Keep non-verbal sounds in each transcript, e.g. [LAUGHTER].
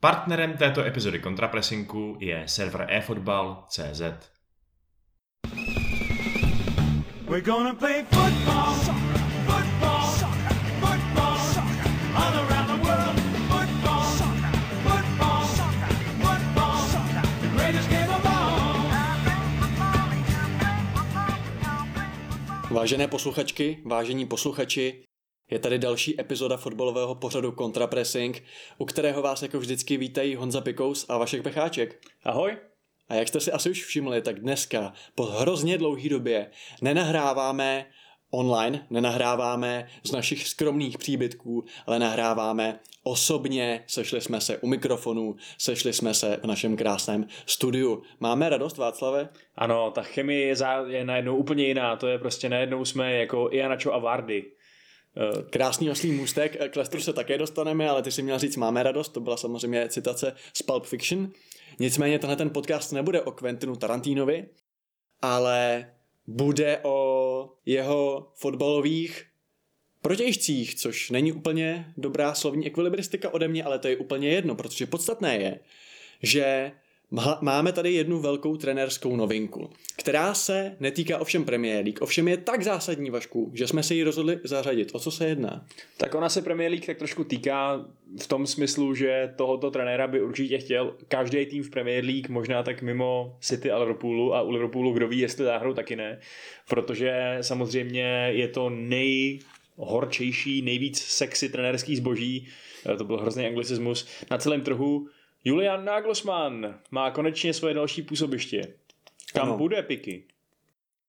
Partnerem této epizody kontrapresinku je server eFootball.cz. We're gonna play football, football, football, all around the world. Football, football, football, the greatest game of all. Vážené posluchačky, vážení posluchači, je tady další epizoda fotbalového pořadu Contrapressing, u kterého vás jako vždycky vítají Honza Pikous a Vašek Pecháček. Ahoj. A jak jste si asi už všimli, tak dneska po hrozně dlouhé době nenahráváme online, nenahráváme z našich skromných příbytků, ale nahráváme osobně, sešli jsme se u mikrofonu, sešli jsme se v našem krásném studiu. Máme radost, Václave? Ano, ta chemie je, za, je najednou úplně jiná, to je prostě najednou jsme jako Ianačo a Vardy. Eh, krásný oslý můstek, k Lestru se také dostaneme, ale ty si měl říct máme radost, to byla samozřejmě citace z Pulp Fiction. Nicméně tenhle ten podcast nebude o Quentinu Tarantinovi, ale bude o jeho fotbalových protějšcích, což není úplně dobrá slovní ekvilibristika ode mě, ale to je úplně jedno, protože podstatné je, že Máme tady jednu velkou trenérskou novinku, která se netýká ovšem Premier League, ovšem je tak zásadní, Vašku, že jsme se ji rozhodli zařadit. O co se jedná? Tak ona se Premier League tak trošku týká v tom smyslu, že tohoto trenéra by určitě chtěl každý tým v Premier League, možná tak mimo City a Liverpoolu a u Liverpoolu kdo ví, jestli záhrou taky ne, protože samozřejmě je to nejhorčejší, nejvíc sexy trenérský zboží, to byl hrozný anglicismus, na celém trhu, Julian Nagelsmann má konečně svoje další působiště. Kam ano. půjde Piky?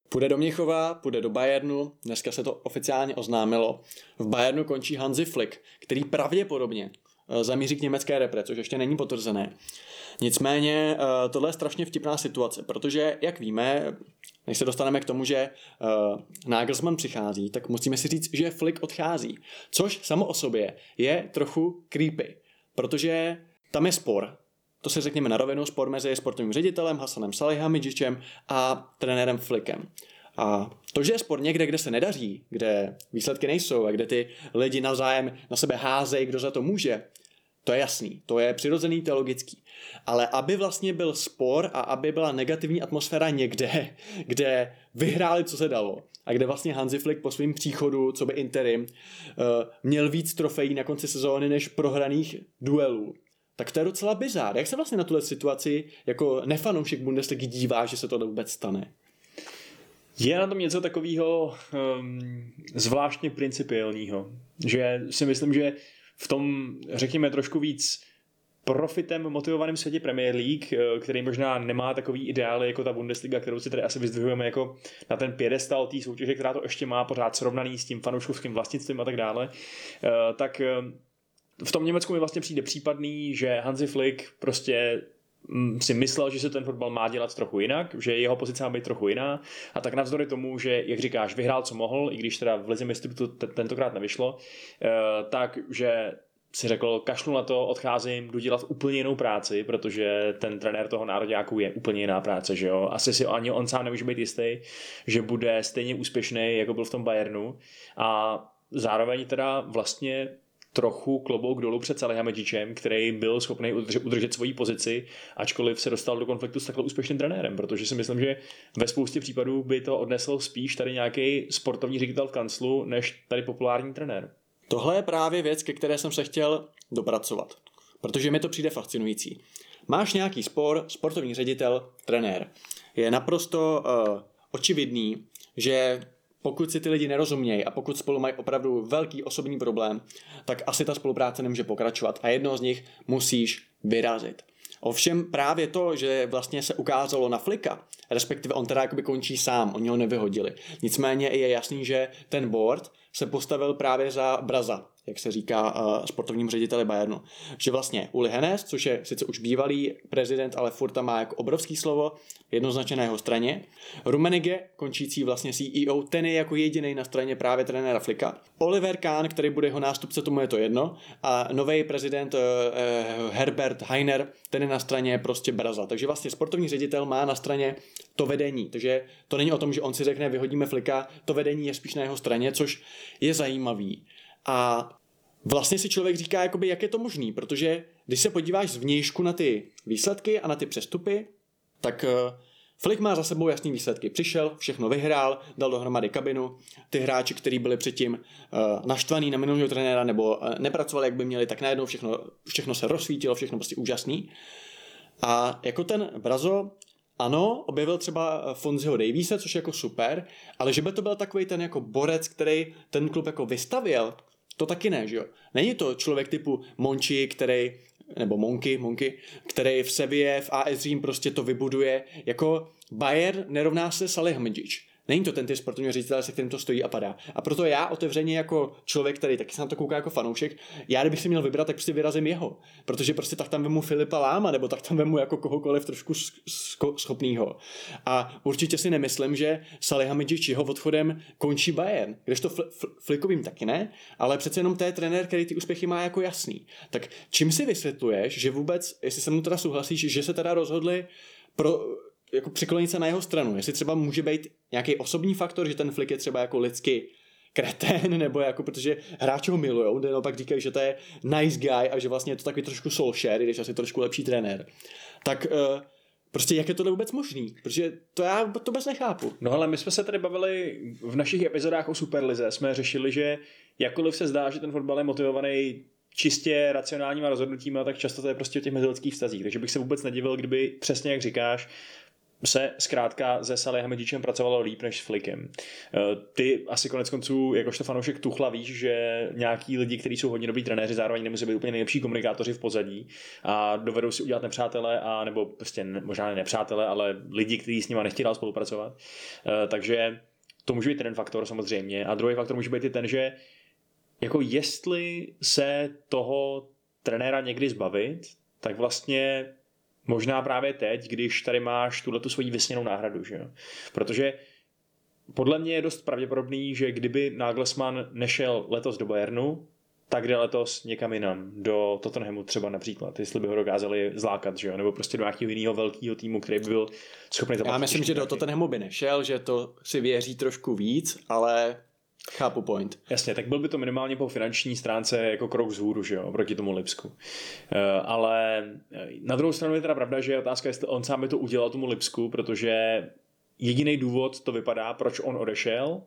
Půjde do Měchova, půjde do Bayernu, dneska se to oficiálně oznámilo. V Bayernu končí Hansi Flick, který pravděpodobně eh, zamíří k německé repre, což ještě není potvrzené. Nicméně eh, tohle je strašně vtipná situace, protože, jak víme, než se dostaneme k tomu, že uh, Nagelsmann přichází, tak musíme si říct, že Flick odchází. Což samo o sobě je trochu creepy, protože tam je spor. To si řekněme na rovinu, spor mezi sportovním ředitelem Hasanem Salihamidzičem a trenérem Flickem. A to, že je spor někde, kde se nedaří, kde výsledky nejsou a kde ty lidi navzájem na sebe házejí, kdo za to může, to je jasný, to je přirozený, to je logický. Ale aby vlastně byl spor a aby byla negativní atmosféra někde, [LAUGHS] kde vyhráli, co se dalo, a kde vlastně Hansi Flick po svém příchodu, co by interim, uh, měl víc trofejí na konci sezóny než prohraných duelů, tak to je docela bizár. Jak se vlastně na tuhle situaci jako nefanoušek Bundesligy dívá, že se to vůbec stane? Je na tom něco takového um, zvláštně principiálního, že si myslím, že v tom, řekněme, trošku víc profitem motivovaném světě Premier League, eh, který možná nemá takový ideály jako ta Bundesliga, kterou si tady asi vyzdvihujeme jako na ten pědestal té soutěže, která to ještě má pořád srovnaný s tím fanouškovským vlastnictvím a tak dále, eh, tak v tom Německu mi vlastně přijde případný, že Hansi Flick prostě mm, si myslel, že se ten fotbal má dělat trochu jinak, že jeho pozice má být trochu jiná a tak navzdory tomu, že, jak říkáš, vyhrál co mohl, i když teda v Lize mistrů to tentokrát nevyšlo, eh, tak, že si řekl, kašlu na to, odcházím, jdu dělat úplně jinou práci, protože ten trenér toho nároďáku je úplně jiná práce, že jo. Asi si ani on sám nemůže být jistý, že bude stejně úspěšný, jako byl v tom Bayernu. A zároveň teda vlastně trochu klobouk dolů před Salihamidzičem, který byl schopný udržet, udržet svoji pozici, ačkoliv se dostal do konfliktu s takhle úspěšným trenérem, protože si myslím, že ve spoustě případů by to odnesl spíš tady nějaký sportovní ředitel v kanclu, než tady populární trenér. Tohle je právě věc, ke které jsem se chtěl dopracovat, protože mi to přijde fascinující. Máš nějaký spor, sportovní ředitel, trenér. Je naprosto uh, očividný, že pokud si ty lidi nerozumějí a pokud spolu mají opravdu velký osobní problém, tak asi ta spolupráce nemůže pokračovat a jedno z nich musíš vyrazit. Ovšem právě to, že vlastně se ukázalo na Flika, respektive on teda jakoby končí sám, oni ho nevyhodili. Nicméně je jasný, že ten board se postavil právě za Braza, jak se říká uh, sportovním řediteli Bayernu. Že vlastně Uli Hennes, což je sice už bývalý prezident, ale furt tam má jako obrovský slovo, jednoznačně na jeho straně. Rumenige, končící vlastně CEO, ten je jako jediný na straně právě trenéra Flika. Oliver Kahn, který bude jeho nástupce, tomu je to jedno. A nový prezident uh, uh, Herbert Heiner, ten je na straně prostě Braza. Takže vlastně sportovní ředitel má na straně to vedení. Takže to není o tom, že on si řekne, vyhodíme Flika, to vedení je spíš na jeho straně, což je zajímavý. A vlastně si člověk říká, jakoby, jak je to možný, protože když se podíváš zvnějšku na ty výsledky a na ty přestupy, tak uh, Flick má za sebou jasný výsledky. Přišel, všechno vyhrál, dal dohromady kabinu. Ty hráči, kteří byli předtím uh, naštvaný na minulého trenéra nebo uh, nepracovali, jak by měli, tak najednou všechno, všechno se rozsvítilo, všechno prostě úžasný. A jako ten Brazo, ano, objevil třeba Fonziho Daviese, což je jako super, ale že by to byl takový ten jako borec, který ten klub jako vystavil, to taky ne, že jo. Není to člověk typu Monči, který nebo Monky, Monky, který v Sevě, v AS Řím prostě to vybuduje. Jako Bayern nerovná se Salihamidzic. Není to ten ty sportovní ředitel, se kterým to stojí a padá. A proto já otevřeně jako člověk, který taky se na to kouká jako fanoušek, já kdybych si měl vybrat, tak prostě vyrazím jeho. Protože prostě tak tam vemu Filipa Láma, nebo tak tam vemu jako kohokoliv trošku schopného. A určitě si nemyslím, že Salihamidzic jeho odchodem končí Bayern. Když to fl- fl- Flikovým taky ne, ale přece jenom to je trenér, který ty úspěchy má jako jasný. Tak čím si vysvětluješ, že vůbec, jestli se mnou teda souhlasíš, že se teda rozhodli pro, jako přiklonit se na jeho stranu. Jestli třeba může být nějaký osobní faktor, že ten flik je třeba jako lidsky kretén, [LAUGHS] nebo jako protože hráči ho milujou, kde naopak říkají, že to je nice guy a že vlastně je to takový trošku soul share, když asi trošku lepší trenér. Tak uh, Prostě jak je to vůbec možný? Protože to já to vůbec nechápu. No ale my jsme se tady bavili v našich epizodách o Superlize, jsme řešili, že jakkoliv se zdá, že ten fotbal je motivovaný čistě racionálníma rozhodnutíma, tak často to je prostě o těch mezilidských vztazích. Takže bych se vůbec nedivil, kdyby přesně jak říkáš, se zkrátka se Salihamidzičem pracovalo líp než s Flickem. Eh, ty asi konec konců, jakožto fanoušek Tuchla, víš, že nějaký lidi, kteří jsou hodně dobrý trenéři, zároveň nemusí být úplně nejlepší komunikátoři v pozadí a dovedou si udělat nepřátele, a nebo prostě možná ne nepřátele, ale lidi, kteří s nimi nechtějí dál spolupracovat. Eh, takže to může být jeden faktor samozřejmě. A druhý faktor může být i ten, že jako jestli se toho trenéra někdy zbavit, tak vlastně Možná právě teď, když tady máš tuhle tu svoji vysněnou náhradu, že jo? Protože podle mě je dost pravděpodobný, že kdyby Nagelsmann nešel letos do Bayernu, tak jde letos někam jinam, do Tottenhamu třeba například, jestli by ho dokázali zlákat, že jo? nebo prostě do nějakého jiného velkého týmu, který by byl schopný zaplatit. Já myslím, že do Tottenhamu by nešel, že to si věří trošku víc, ale Chápu point. Jasně, tak byl by to minimálně po finanční stránce jako krok vzhůru, že jo, proti tomu Lipsku. Uh, ale eh, na druhou stranu je teda pravda, že je otázka, jestli on sám by to udělal tomu Lipsku, protože jediný důvod to vypadá, proč on odešel,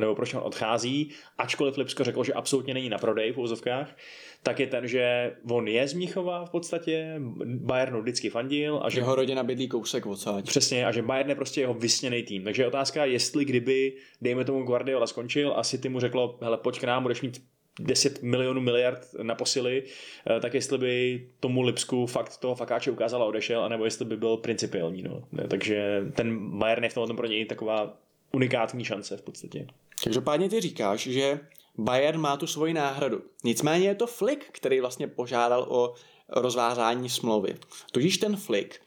nebo proč on odchází, ačkoliv Lipsko řekl, že absolutně není na prodej v úzovkách, tak je ten, že on je z Mnichova v podstatě, Bayernu vždycky fandil. A že jeho rodina bydlí kousek odsáď. Přesně, a že Bayern je prostě jeho vysněný tým. Takže je otázka, jestli kdyby, dejme tomu Guardiola skončil a City mu řeklo, hele, pojď k nám, budeš mít 10 milionů miliard na posily, eh, tak jestli by tomu Lipsku fakt toho fakáče ukázal a odešel, anebo jestli by byl principiální. No. Takže ten Bayern je v tomhle pro něj taková unikátní šance v podstatě. Každopádně ty říkáš, že Bayern má tu svoji náhradu. Nicméně je to Flick, který vlastně požádal o rozvázání smlouvy. Tudíž ten Flick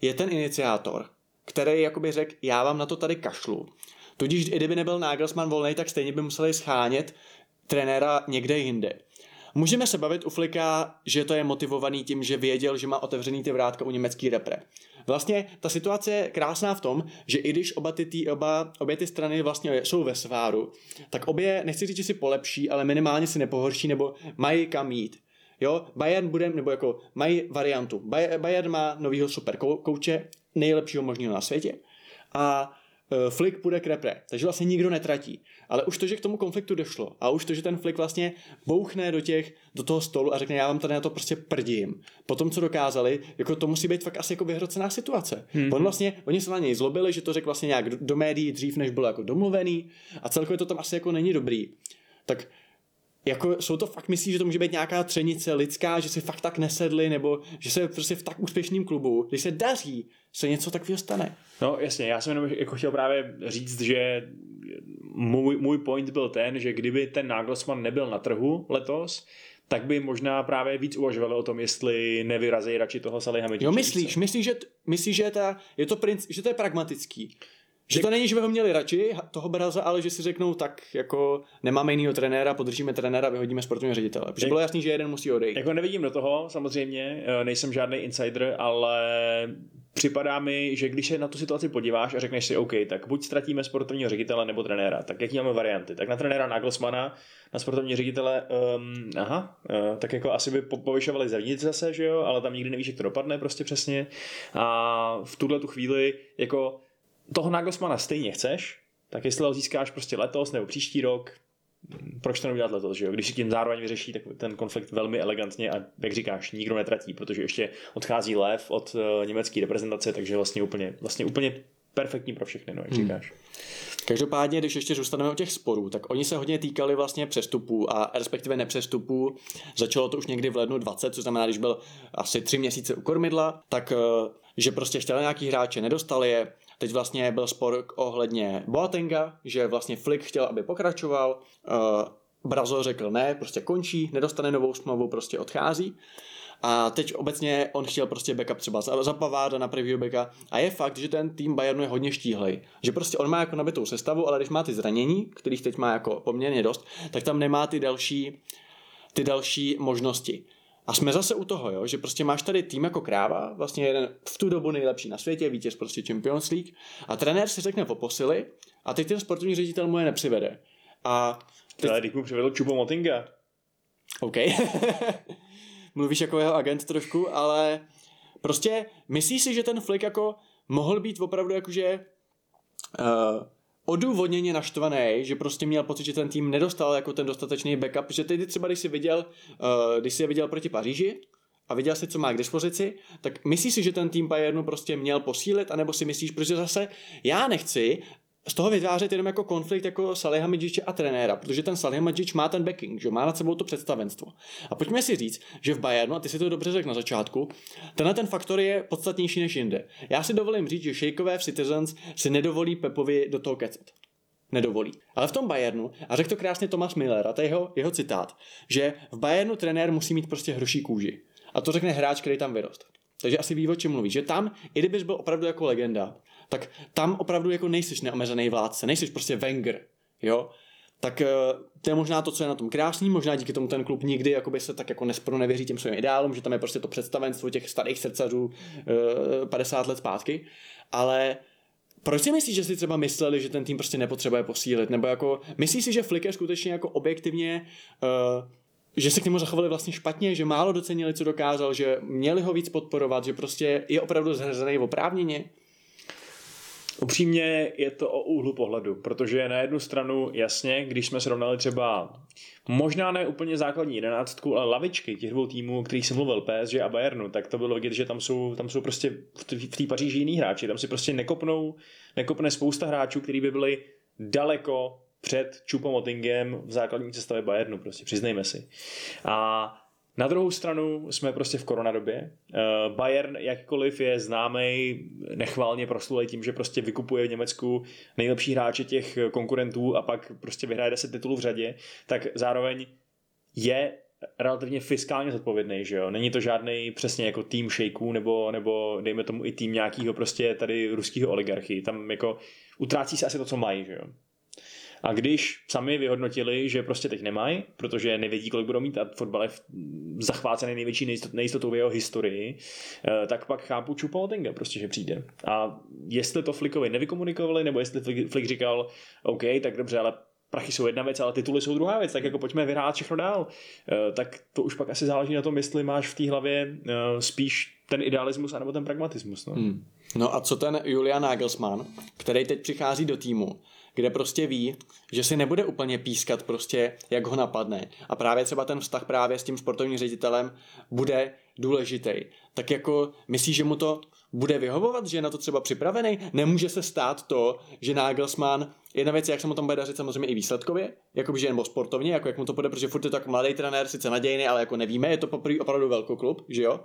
je ten iniciátor, který jakoby řekl, já vám na to tady kašlu. Tudíž i kdyby nebyl Nagelsmann volný, tak stejně by museli schánět trenéra někde jinde. Můžeme se bavit u Flika, že to je motivovaný tím, že věděl, že má otevřený ty vrátka u německý repre. Vlastně ta situace je krásná v tom, že i když oba ty, ty oba, obě ty strany vlastně jsou ve sváru, tak obě, nechci říct, že si polepší, ale minimálně si nepohorší nebo mají kam jít. Jo, Bayern bude, nebo jako mají variantu. Bayern má novýho super kouče, nejlepšího možného na světě. A Flick půjde k repre, takže vlastně nikdo netratí. Ale už to, že k tomu konfliktu došlo a už to, že ten Flick vlastně bouchne do těch, do toho stolu a řekne, já vám tady na to prostě prdím. Potom, co dokázali, jako to musí být fakt asi jako vyhrocená situace. Hmm. On vlastně, oni se na něj zlobili, že to řekl vlastně nějak do, do médií dřív, než bylo jako domluvený a celkově to tam asi jako není dobrý. Tak jako jsou to fakt myslí, že to může být nějaká třenice lidská, že si fakt tak nesedli, nebo že se prostě v tak úspěšném klubu, když se daří, se něco takového stane. No jasně, já jsem jenom jako chtěl právě říct, že můj, můj point byl ten, že kdyby ten Nagelsmann nebyl na trhu letos, tak by možná právě víc uvažovali o tom, jestli nevyrazí radši toho Salihamidziče. Jo, myslíš, myslíš, že, myslíš, že, ta, je to princ, že to je pragmatický. Že to není, že by ho měli radši, toho Braza, ale že si řeknou, tak jako nemáme jiného trenéra, podržíme trenéra, vyhodíme sportovního ředitele. Protože bylo jasný, že jeden musí odejít. Jako nevidím do toho, samozřejmě, eh, nejsem žádný insider, ale připadá mi, že když se na tu situaci podíváš a řekneš si, OK, tak buď ztratíme sportovního ředitele nebo trenéra, tak jaký máme varianty? Tak na trenéra Nagelsmana, na sportovní ředitele, um, aha, uh, tak jako asi by povyšovali zevnitř zase, že jo, ale tam nikdy nevíš, jak to dopadne prostě přesně. A v tuhle tu chvíli jako toho Nagelsmana stejně chceš, tak jestli ho získáš prostě letos nebo příští rok, proč to neudělat letos, že jo? Když si tím zároveň vyřeší tak ten konflikt velmi elegantně a jak říkáš, nikdo netratí, protože ještě odchází lev od uh, německé reprezentace, takže vlastně úplně, vlastně úplně perfektní pro všechny, no, jak hmm. říkáš. Každopádně, když ještě zůstaneme o těch sporů, tak oni se hodně týkali vlastně přestupů a respektive nepřestupů. Začalo to už někdy v lednu 20, což znamená, když byl asi tři měsíce u kormidla, tak eh, že prostě chtěli nějaký hráče, nedostali je, Teď vlastně byl spor ohledně Boatenga, že vlastně Flick chtěl, aby pokračoval. Uh, Brazo řekl ne, prostě končí, nedostane novou smlouvu, prostě odchází. A teď obecně on chtěl prostě backup třeba za Paváda na preview backa. A je fakt, že ten tým Bayernu je hodně štíhlej. Že prostě on má jako nabitou sestavu, ale když má ty zranění, kterých teď má jako poměrně dost, tak tam nemá ty další, ty další možnosti. A jsme zase u toho, jo, že prostě máš tady tým jako kráva, vlastně jeden v tu dobu nejlepší na světě, vítěz prostě Champions League a trenér si řekne po posily a teď ten sportovní ředitel mu je nepřivede. A teď... Ale když mu přivedl Čubo Motinga. OK. [LAUGHS] Mluvíš jako jeho agent trošku, ale prostě myslíš si, že ten Flick jako mohl být opravdu jakože uh, odůvodněně naštvaný, že prostě měl pocit, že ten tým nedostal jako ten dostatečný backup, že teď třeba, když si viděl, uh, když si je viděl proti Paříži, a viděl si, co má k dispozici, tak myslíš si, že ten tým Bayernu prostě měl posílit, anebo si myslíš, protože zase já nechci, z toho vytvářet jenom jako konflikt jako Salihamidziče a trenéra, protože ten Salihamidzič má ten backing, že má nad sebou to představenstvo. A pojďme si říct, že v Bayernu, a ty si to dobře řekl na začátku, tenhle ten faktor je podstatnější než jinde. Já si dovolím říct, že šejkové v Citizens si nedovolí Pepovi do toho kecet. Nedovolí. Ale v tom Bayernu, a řekl to krásně Thomas Miller, a to je jeho, jeho citát, že v Bayernu trenér musí mít prostě hroší kůži. A to řekne hráč, který tam vyrost. Takže asi ví, o čem mluví. Že tam, i kdybys byl opravdu jako legenda, tak tam opravdu jako nejsiš neomezený vládce, nejsiš prostě Wenger, jo, tak eh, to je možná to, co je na tom krásný, možná díky tomu ten klub nikdy jakoby se tak jako nespro nevěří těm svým ideálům, že tam je prostě to představenstvo těch starých srdcařů 50 eh, let zpátky, ale proč si myslíš, že si třeba mysleli, že ten tým prostě nepotřebuje posílit? Nebo jako, myslíš si, že Flick je skutečně jako objektivně uh, že se k němu zachovali vlastně špatně, že málo docenili, co dokázal, že měli ho víc podporovat, že prostě je opravdu zhrzený oprávněně? Upřímně je to o úhlu pohledu, protože na jednu stranu jasně, když jsme srovnali třeba možná ne úplně základní jedenáctku, ale lavičky těch dvou týmů, o kterých jsem mluvil, PSG a Bayernu, tak to bylo vidět, že tam jsou, tam jsou prostě v té Paříži jiný hráči, tam si prostě nekopnou, nekopne spousta hráčů, kteří by byli daleko před Choupo-Motingem v základní sestavě Bayernu, prostě přiznejme si. A na druhou stranu jsme prostě v koronadobě. Uh, Bayern jakkoliv je známý nechválně proslulý tím, že prostě vykupuje v Německu nejlepší hráče těch konkurentů a pak prostě vyhraje 10 titulů v řadě, tak zároveň je relativně fiskálně zodpovědný, že jo? Není to žádný přesně jako tým šejků nebo, nebo dejme tomu i tým nějakého prostě tady ruského oligarchy. Tam jako utrácí se asi to, co mají, že jo? A když sami vyhodnotili, že prostě teď nemají, protože nevědí, kolik budou mít a fotbal je zachvácený největší nejistotou v jeho historii, eh, tak pak chápu Čupa Otenga, prostě, že přijde. A jestli to Flickovi nevykomunikovali, nebo jestli Flick říkal, OK, tak dobře, ale prachy jsou jedna věc, ale tituly jsou druhá věc, tak jako pojďme vyhrát všechno dál. Eh, tak to už pak asi záleží na tom, jestli máš v té hlavě eh, spíš ten idealismus anebo ten pragmatismus. No. Hmm. no a co ten Julian Nagelsmann, který teď přichází do týmu, kde prostě ví, že si nebude úplně pískat prostě, jak ho napadne. A právě třeba ten vztah právě s tím sportovním ředitelem bude důležitý. Tak jako myslíš, že mu to bude vyhovovat, že je na to třeba připravený? Nemůže se stát to, že Nagelsmann, jedna věc, jak se mu tam bude dařit samozřejmě i výsledkově, jako že nebo sportovně, jako jak mu to bude, protože furt je tak mladý trenér, sice nadějný, ale jako nevíme, je to poprvé opravdu velký klub, že jo?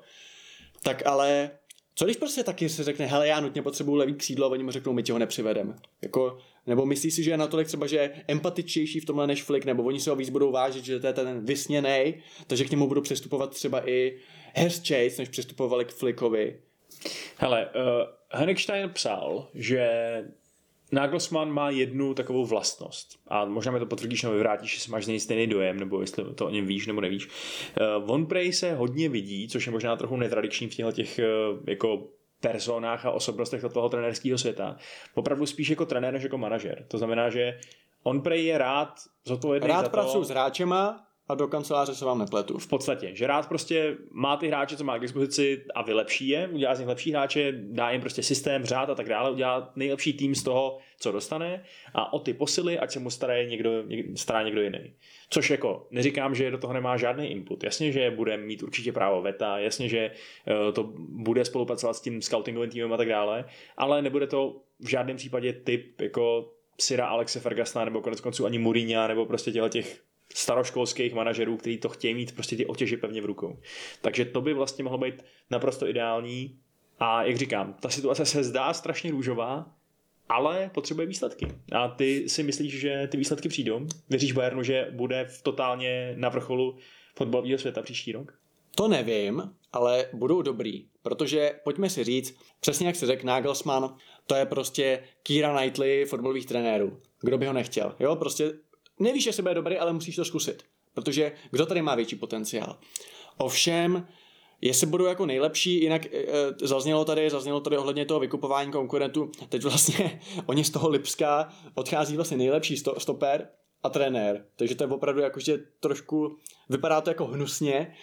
Tak ale co když prostě taky se řekne, hele, já nutně potřebuji levý křídlo a oni mu řeknou, my ti ho nepřivedeme. Jako, nebo myslíš si, že je natolik třeba, že je empatičtější v tomhle než Flick, nebo oni se ho víc budou vážit, že to je ten vysněný, takže k němu budou přistupovat třeba i Harris Chase, než přistupovali k Flickovi. Hele, uh, Henigstein psal, že Nagelsmann má jednu takovou vlastnost a možná mi to potvrdíš nebo vyvrátíš, jestli máš z něj stejný dojem, nebo jestli to o něm víš nebo nevíš. Von Prey se hodně vidí, což je možná trochu netradiční v těchto těch uh, jako personách a osobnostech toho trenérského světa. Opravdu spíš jako trenér než jako manažer. To znamená, že on prej je rád zodpovědný rád za to. pracuji s hráčema a do kanceláře se vám nepletu. V podstatě, že rád prostě má ty hráče, co má k dispozici a vylepší je, udělá z nich lepší hráče, dá jim prostě systém, řád a tak dále, udělá nejlepší tým z toho, co dostane a o ty posily, ať se mu stará někdo, stará někdo jiný. Což jako neříkám, že do toho nemá žádný input. Jasně, že bude mít určitě právo veta, jasně, že eh, to bude spolupracovat s tím scoutingovým týmem a tak dále, ale nebude to v žádném případě typ jako Syra Alexe Fergasna nebo konec konců ani Mourinho nebo prostě těch staroškolských manažerů, kteří to chtějí mít prostě ty otěži pevně v rukou. Takže to by vlastně mohlo být naprosto ideální. A jak říkám, ta situace se zdá strašně růžová, ale potřebuje výsledky. A ty si myslíš, že ty výsledky přijdou? Věříš Bayernu, že bude v totálně na vrcholu fotbalového světa příští rok? To nevím, ale budou dobrý, protože pojďme si říct, přesně jak si řekl Nagelsmann, to je prostě Kira Knightley fotbalových trenérů. Kdo by ho nechtěl? Jo, prostě nevíš, jestli bude dobrý, ale musíš to zkusit. Protože kdo tady má větší potenciál? Ovšem, jestli budou jako nejlepší, jinak e, zaznělo tady, zaznělo tady ohledně toho vykupování konkurentů, teď vlastně [LAUGHS] oni z toho Lipska odchází vlastně nejlepší sto, stoper a trenér, takže to je opravdu jakože trošku, vypadá to jako hnusně,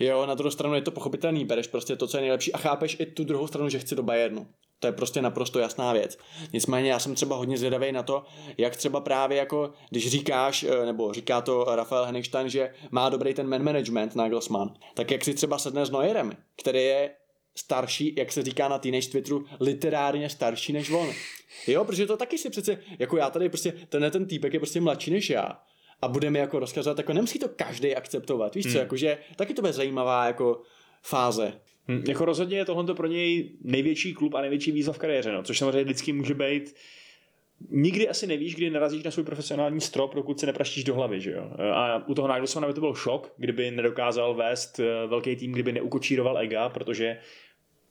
jo, na druhou stranu je to pochopitelný, bereš prostě to, co je nejlepší a chápeš i tu druhou stranu, že chci do Bayernu. To je prostě naprosto jasná věc. Nicméně já jsem třeba hodně zvědavý na to, jak třeba právě jako, když říkáš, eh, nebo říká to Rafael Henigstein, že má dobrý ten man management Nagelsmann, tak jak si třeba sedne s Neuerem, který je starší, jak se říká na teenage Twitteru, literárně starší než on. Jo, protože to taky si přece, jako já tady prostě, tenhle ten týpek je prostě mladší než já a budeme jako rozkazovat, jako nemusí to každý akceptovat, víš co, hmm. jakože taky to bude zajímavá jako fáze. Hmm, jako rozhodně je tohle pro něj největší klub a největší výzva v kariéře, no, což samozřejmě vždycky může být Nikdy asi nevíš, kdy narazíš na svůj profesionální strop, dokud se nepraštíš do hlavy, že jo. A u toho Nagelsmanna by to byl šok, kdyby nedokázal vést eh, velký tým, kdyby neukočíroval ega, protože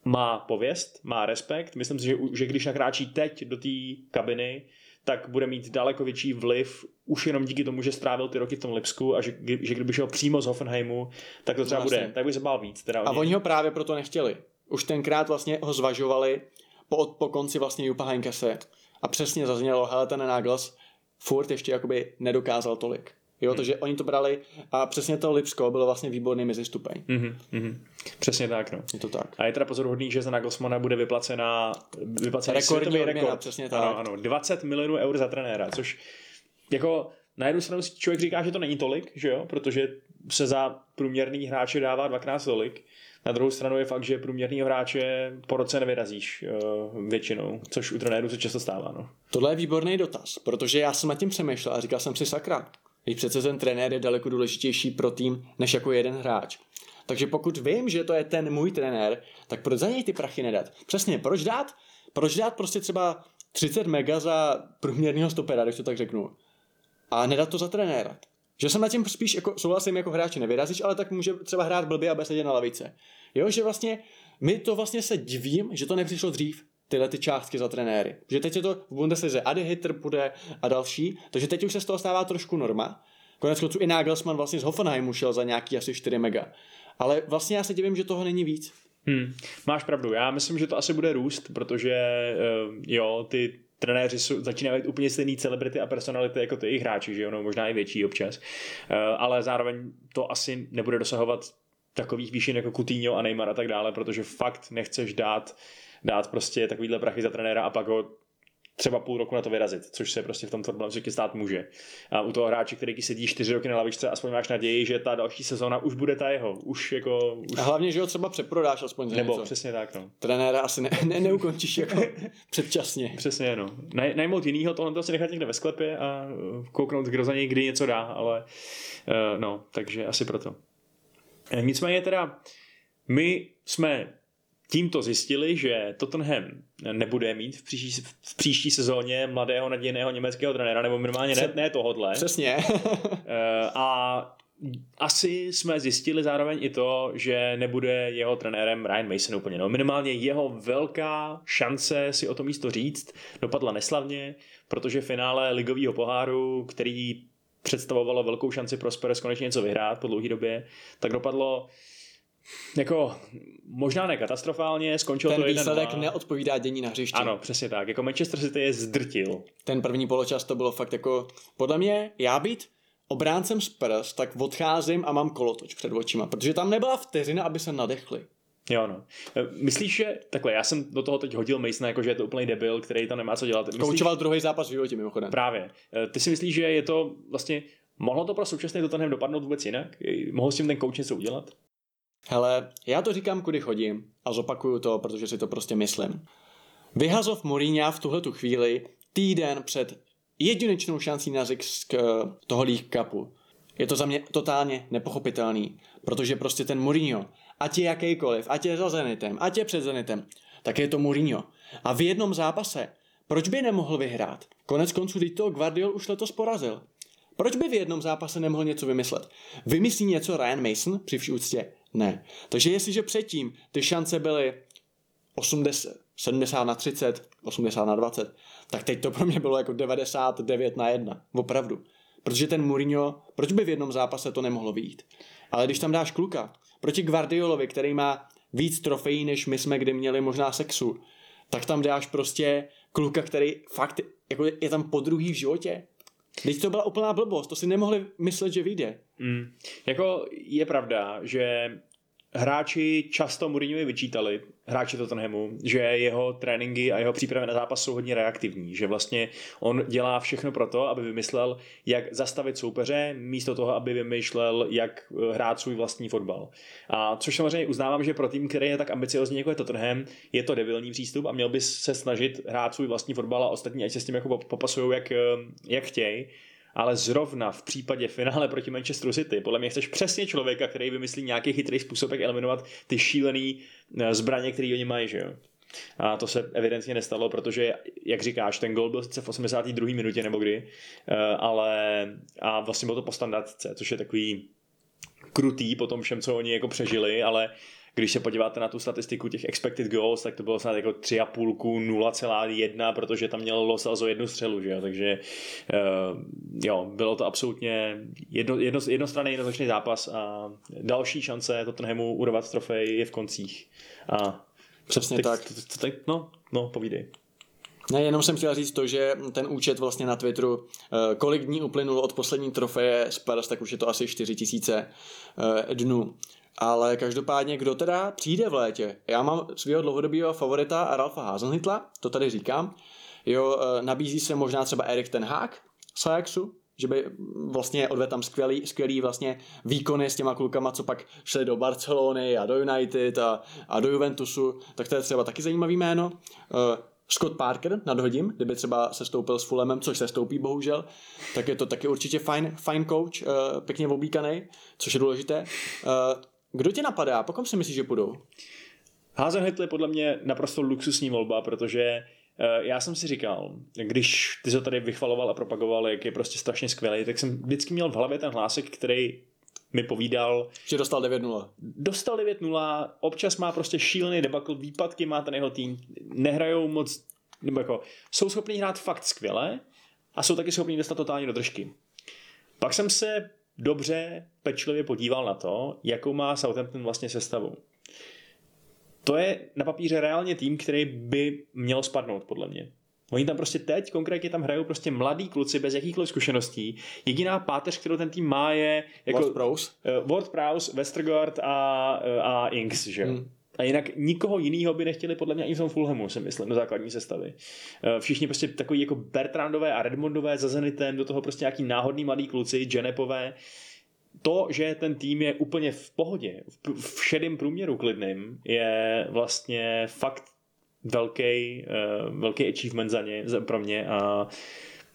má pověst, má respekt. Myslím si, že, že když nakráčí teď do té kabiny, tak bude mít daleko větší vliv už jenom díky tomu, že strávil ty roky v tom Lipsku a že, že kdyby šel přímo z Hoffenheimu, tak to třeba vlastně. bude, tak by se bál víc. Teda a oni... oni ho právě proto nechtěli. Už tenkrát vlastně ho zvažovali po, po konci vlastně Jupa Heinkese a přesně zaznělo, hele ten Nagels furt ještě jakoby nedokázal tolik. Jo, hmm. takže oni to brali a přesně to Lipsko bylo vlastně výborný mezistupeň. Mm-hmm, mm-hmm. Přesně tak, no. Je to tak. A je teda pozoruhodný, že za Nagelsmana bude vyplacena, vyplacený Rekordní rekord. přesně tak. Ano, ano, 20 milionů eur za trenéra, což jako na jednu stranu si člověk říká, že to není tolik, že jo, protože se za průměrný hráče dává dvakrát tolik, na druhou stranu je fakt, že průměrný hráče po roce nevyrazíš uh, většinou, což u trenérů se často stává. No. Tohle je výborný dotaz, protože já jsem nad tím přemýšlel a říkal jsem si sakra, když přece ten trenér je daleko důležitější pro tým, než jako jeden hráč. Takže pokud vím, že to je ten můj trenér, tak proč za něj ty prachy nedat? Přesně, proč dát? Proč dát prostě třeba 30 mega za průměrného stopera, když to tak řeknu, a nedat to za trenéra? Že jsem na tím spíš jako, souhlasím jako hráči nevyrazíš, ale tak může třeba hrát blbě a sedět na lavice. Jo, že vlastně my to vlastně se divím, že to nepřišlo dřív tyhle ty částky za trenéry. Že teď je to v Bundeslize Adi Hitter bude a další, takže teď už se z toho stává trošku norma. Konec konců i Nagelsmann vlastně z Hoffenheimu šel za nějaký asi 4 mega. Ale vlastně já se divím, že toho není víc. Hmm, máš pravdu, já myslím, že to asi bude růst, protože uh, jo, ty trenéři jsou, začínají být úplně stejný celebrity a personality jako ty jejich hráči, že jo, no, možná i větší občas, uh, ale zároveň to asi nebude dosahovat takových výšin jako Coutinho a Neymar a tak dále, protože fakt nechceš dát, dát prostě takovýhle prachy za trenéra a pak ho třeba půl roku na to vyrazit, což se prostě v tom fotbalovém stát může. A u toho hráče, který sedí čtyři roky na lavičce, aspoň máš naději, že ta další sezóna už bude ta jeho. Už jako... Už... A hlavně, že ho třeba přeprodáš aspoň za Nebo něco. přesně tak, no. Trenéra asi ne, ne, neukončíš jako [LAUGHS] předčasně. Přesně, no. Naj, najmout jinýho, tohle si nechat někde ve sklepě a kouknout, kdo za něj kdy něco dá, ale uh, no, takže asi proto. Eh, nicméně teda, my jsme tímto zjistili, že Tottenham nebude mít v příští, v příští sezóně mladého nadějného německého trenéra, nebo minimálně ne, ne tohodle. Přesně. Eh, [LAUGHS] a asi jsme zjistili zároveň i to, že nebude jeho trenérem Ryan Mason úplně. No, minimálně jeho velká šance si o to místo říct dopadla neslavně, protože finále ligového poháru, který představovalo velkou šanci pro Spurs konečně něco vyhrát po dlouhé době, tak dopadlo jako možná ne katastrofálně, skončil Ten to jeden výsledek neodpovídá dění na hřišti. Ano, přesně tak. Jako Manchester City je zdrtil. Ten první poločas to bylo fakt jako, podle mě, já být obráncem Spurs, tak odcházím a mám kolotoč před očima, protože tam nebyla vteřina, aby se nadechli. Jo, no. E, Myslíš, že takhle, já jsem do toho teď hodil Masona, jako že je to úplný debil, který tam nemá co dělat. Myslíš, Koučoval druhý zápas v životě mimochodem. Právě. E, Ty si myslíš, že je to vlastně, mohlo to pro současný Tottenham dopadnout vůbec jinak? E, Mohl s tím ten kouč něco udělat? Hele, já to říkám, kudy chodím a zopakuju to, protože si to prostě myslím. Vyhazov Mourinha v tuhle tu chvíli týden před jedinečnou šancí na zisk eh, toho League Cupu. Je to za mě totálně nepochopitelný, protože prostě ten Mourinho, ať je jakýkoliv, ať je za Zenitem, ať je před Zenitem, tak je to Mourinho. A v jednom zápase, proč by nemohl vyhrát? Konec konců, teď to Guardiol už letos porazil. Proč by v jednom zápase nemohl něco vymyslet? Vymyslí něco Ryan Mason při vší úctě? Ne. Takže jestliže předtím ty šance byly 80, 70 na 30, 80 na 20, tak teď to pro mě bylo jako 99 na 1. Opravdu. Protože ten Mourinho, proč by v jednom zápase to nemohlo vyjít? Ale když tam dáš kluka, proti Guardiolovi, který má víc trofejí, než my jsme kdy měli možná sexu, tak tam dáš prostě kluka, který fakt jako je tam po druhý v životě. Teď to byla úplná blbost, to si nemohli myslet, že vyjde. Mm. Jako je pravda, že hráči často Mourinhovi vyčítali, hráči Tottenhamu, že jeho tréninky a jeho přípravy na zápas jsou hodně reaktivní, že vlastně on dělá všechno pro to, aby vymyslel, jak zastavit soupeře, místo toho, aby vymýšlel, jak eh, hrát svůj vlastní fotbal. A což samozřejmě uznávám, že pro tým, který je tak ambiciozní jako je Tottenham, je to debilní přístup a měl by se snažit hrát svůj vlastní fotbal a ostatní, ať se s tím jako popasují, jak, eh, jak chtějí ale zrovna v případě finále proti Manchesteru City, podle mě chceš přesně člověka, který vymyslí nějaký chytrý způsob, jak eliminovat ty šílený eh, zbraně, které oni mají, že jo. A to se evidentně nestalo, protože, jak říkáš, ten gol byl sice v 82. minutě nebo kdy, eh, ale a vlastně bylo to po standardce, což je takový krutý po tom všem, co oni jako přežili, ale když se podíváte na tu statistiku těch expected goals, tak to bylo snad jako 3,5 0,1, protože tam měl Los Alzo jednu střelu, že jo? takže uh, jo, bylo to absolutně jedno, jedno, jednostranný jednoznačný zápas a další šance Tottenhamu urvat trofej je v koncích. A Přesně teď, tak. Teď, no, no, povídej. Ne, jenom jsem chtěl říct to, že ten účet vlastně na Twitteru, eh, kolik dní uplynulo od poslední trofeje Spurs, tak už je to asi 4000 eh, dnů. Ale každopádně, kdo teda přijde v létě? Já mám svého dlouhodobého favorita Ralfa Hasenhitla, to tady říkám. Jo, eh, nabízí se možná třeba Erik Ten Hag z Ajaxu, že by vlastně odvedl tam skvělý, skvělý vlastně výkony s těma klukama, co pak šli do Barcelony a do United a, a do Juventusu, tak to je třeba taky zajímavý jméno. Uh, Scott Parker, nadhodím, kdyby třeba se stoupil s Fulemem, což se stoupí bohužel, tak je to taky určitě fajn, fajn coach, uh, pěkně oblíkaný, což je důležité. Kdo tě napadá? Po kom si myslíš, že půjdou? Hazenhüttl je podle mě naprosto luxusní volba, protože já jsem si říkal, když ty se tady vychvaloval a propagoval, jak je prostě strašně skvělý, tak jsem vždycky měl v hlavě ten hlásek, který mi povídal. Že dostal 9-0. Dostal 9-0, občas má prostě šílený debakl, výpadky má ten jeho tým, nehrajou moc, nebo jako, jsou schopni hrát fakt skvěle a jsou taky schopni dostat totálně do držky. Pak jsem se dobře, pečlivě podíval na to, jakou má Southampton vlastně sestavu. To je na papíře reálně tým, který by měl spadnout, podle mě. Oni tam prostě teď konkrétně tam hrajou prostě mladí kluci bez jakýchkoliv zkušeností. Jediná páteř, kterou ten tým má, je jako Ward Prowse, uh, Ward Prowse Westergaard a, uh, a Inks, že hmm. A jinak nikoho jiného by nechtěli podle mě ani v tom Fulhamu, si myslím, do základní sestavy. Všichni prostě takový jako Bertrandové a Redmondové za Zenitem, do toho prostě nějaký náhodný mladý kluci, Genepové. To, že ten tým je úplně v pohodě, v šedém průměru klidným, je vlastně fakt velký, uh, velký achievement za ně, pro mě a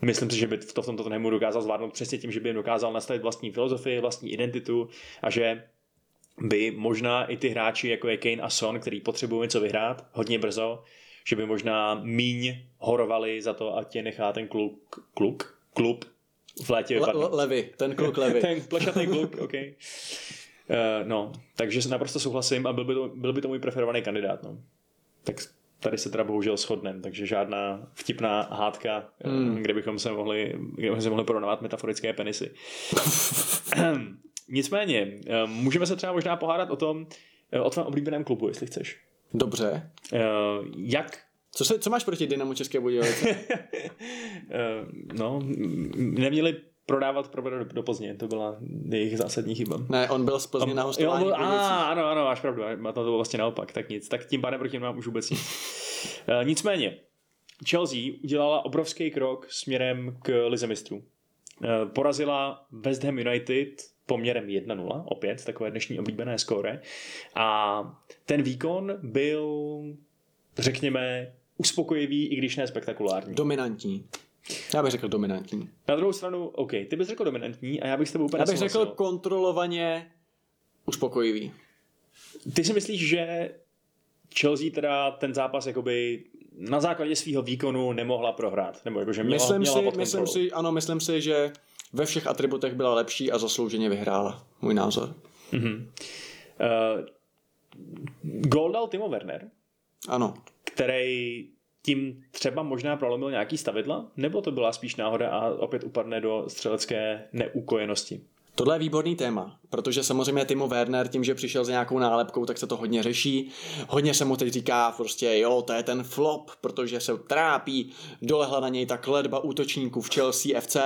myslím si, že by to v tomto Tottenhamu dokázal zvládnout přesně tím, že by jim dokázal nastavit vlastní filozofii, vlastní identitu a že by možná i ty hráči, jako je Kane a Son, který potřebují něco vyhrát hodně brzo, že by možná míň horovali za to, ať tě nechá ten kluk, kluk, klub v létě. Le, le, levy, ten kluk levy. [LAUGHS] ten plešatý kluk, OK. Uh, no, takže naprosto souhlasím a byl by to, byl by to můj preferovaný kandidát. No. Tak tady se teda bohužel shodneme, takže žádná vtipná hádka, hmm. kde bychom se mohli, kde bychom se mohli porovnávat metaforické penisy. [LAUGHS] [CLEARS THROAT] Nicméně, můžeme se třeba možná pohádat o tom, eh, o tvém oblíbeném klubu, jestli chceš. Dobře. Uh, jak co, se, co máš proti Dynamo České Budějovice? [LAUGHS] no, neměli prodávat pro do, do Plzně, to byla jejich zásadní chyba. Ne, on byl z Plzně na hostování. Jo, a, ano, ano, máš pravdu, to bylo vlastně naopak, tak nic, tak tím pádem proti nemám už vůbec nic. uh, [LAUGHS] nicméně, Chelsea udělala obrovský krok směrem k Lize mistrů. Uh, porazila West Ham United poměrem 1-0, opět takové dnešní oblíbené skóre. A ten výkon byl, řekněme, uspokojivý, i když ne spektakulární. Dominantní. Já bych řekl dominantní. Na druhou stranu, OK, ty bys řekl dominantní a já bych s tebou úplně Já bych řekl kontrolovaně uspokojivý. Ty si myslíš, že Chelsea teda ten zápas jakoby na základě svého výkonu nemohla prohrát? Nebo jako, že měla, myslím, měla si, myslím si, ano, myslím si, že ve všech atributech byla lepší a zaslouženě vyhrála. Můj názor. Mm-hmm. Uh, gol dal Timo Werner. Ano. Který tím třeba možná prolomil nějaký stavidla, nebo to byla spíš náhoda a opět upadne do střelecké neúkojenosti? Tohle je výborný téma, protože samozřejmě Timo Werner tím, že přišel s nějakou nálepkou, tak se to hodně řeší. Hodně se mu teď říká prostě, jo, to je ten flop, protože se trápí, dolehla na něj ta kledba útočníků v Chelsea FC.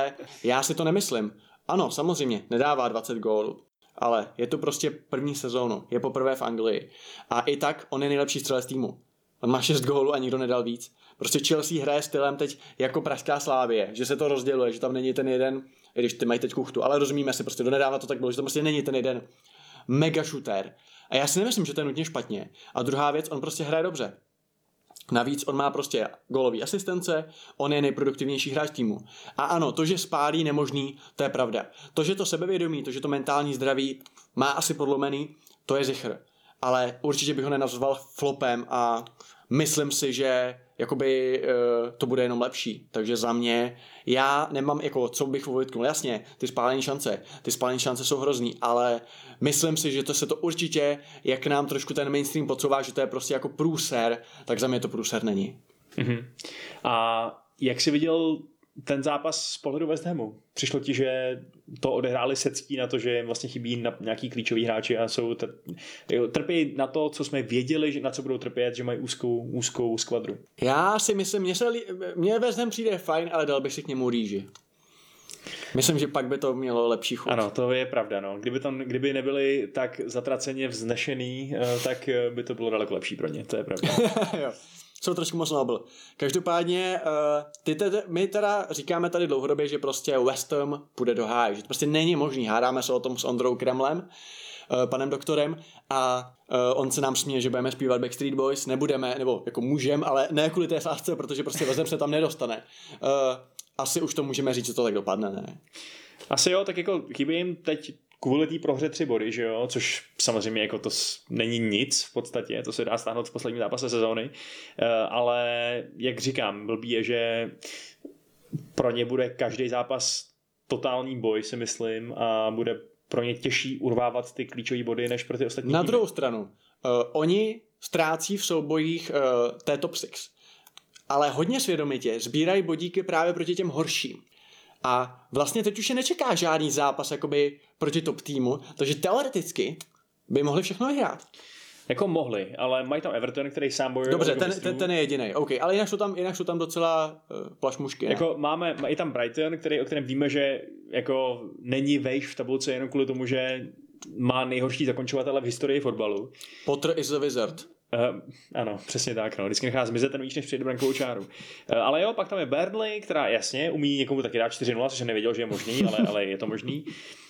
Já si to nemyslím. Ano, samozřejmě, nedává 20 gólů, ale je to prostě první sezónu, je poprvé v Anglii. A i tak on je nejlepší střelec týmu. On má 6 gólů a nikdo nedal víc. Prostě Chelsea hraje stylem teď jako pražská slávie, že se to rozděluje, že tam není ten jeden, i když ty mají teď kuchtu, ale rozumíme si, prostě donedávna to tak bylo, že tam prostě není ten jeden mega shooter. A já si nemyslím, že to je nutně špatně. A druhá věc, on prostě hraje dobře. Navíc on má prostě golový asistence, on je nejproduktivnější hráč týmu. A ano, to, že spálí nemožný, to je pravda. To, že to sebevědomí, to, že to mentální zdraví má asi podlomený, to je zichr. Ale určitě bych ho nenazval flopem a myslím si, že jakoby uh, to bude jenom lepší. Takže za mě, já nemám, jako, co bych vytknul, jasně, ty spálení šance, ty spálení šance jsou hrozný, ale myslím si, že to se to určitě, jak nám trošku ten mainstream podsouvá, že to je prostě jako průser, tak za mě to průser není. Mm-hmm. A jak jsi viděl ten zápas z pohledu West Hamu. Přišlo ti, že to odehráli sectí na to, že jim vlastně chybí na nějaký klíčový hráči a jsou t- trpí na to, co jsme věděli, že na co budou trpět, že mají úzkou, úzkou skvadru. Já si myslím, mně, se mně West Ham přijde fajn, ale dal bych si k němu rýži. Myslím, že pak by to mělo lepší chuť. Ano, to je pravda. No. Kdyby, tam, kdyby nebyli tak zatraceně vznešený, eh, tak eh, by to bylo daleko lepší pro ně. To je pravda. [LAUGHS] jo jsou trošku moc nobl. Každopádně, uh, ty te, my teda říkáme tady dlouhodobě, že prostě West Ham půjde do háje, že to prostě není možný. Hádáme se o tom s Ondrou Kremlem, uh, panem doktorem a uh, on se nám směje, že budeme zpívat Backstreet Boys, nebudeme, nebo jako můžeme, ale ne kvůli té sásce, protože prostě West Ham se tam nedostane. Uh, asi už to můžeme říct, že to tak dopadne, ne? Asi jo, tak jako chybí jim teď kvůli té prohře tři body, že jo, což samozřejmě jako to není nic v podstatě, to se dá stáhnout v posledním zápase sezóny, eh, ale jak říkám, blbý je, že pro ně bude každý zápas totální boj, si myslím, a bude pro ně těžší urvávat ty klíčové body, než pro ty ostatní. Na druhou stranu, uh, oni ztrácí v soubojích uh, té top 6, ale hodně svědomitě sbírají bodíky právě proti těm horším. A vlastně teď už je nečeká žádný zápas jakoby proti top týmu, takže teoreticky by mohli všechno vyhrát. Jako mohli, ale mají tam Everton, který sám bojuje. Dobře, ten, ten, ten, je jediný. OK, ale jinak jsou tam, jinak jsou tam docela uh, plašmušky. Ne? Jako máme, i tam Brighton, který, o kterém víme, že jako není vejš v tabulce jenom kvůli tomu, že má nejhorší zakončovatele v historii fotbalu. Potter is a wizard. Uh, ano, přesně tak. No. Vždycky nechá zmizet ten míč, než přijde brankovou čáru. Uh, ale jo, pak tam je Burnley, která jasně umí někomu taky dát 4-0, což nevěděl, že je možný, ale, ale je to možný.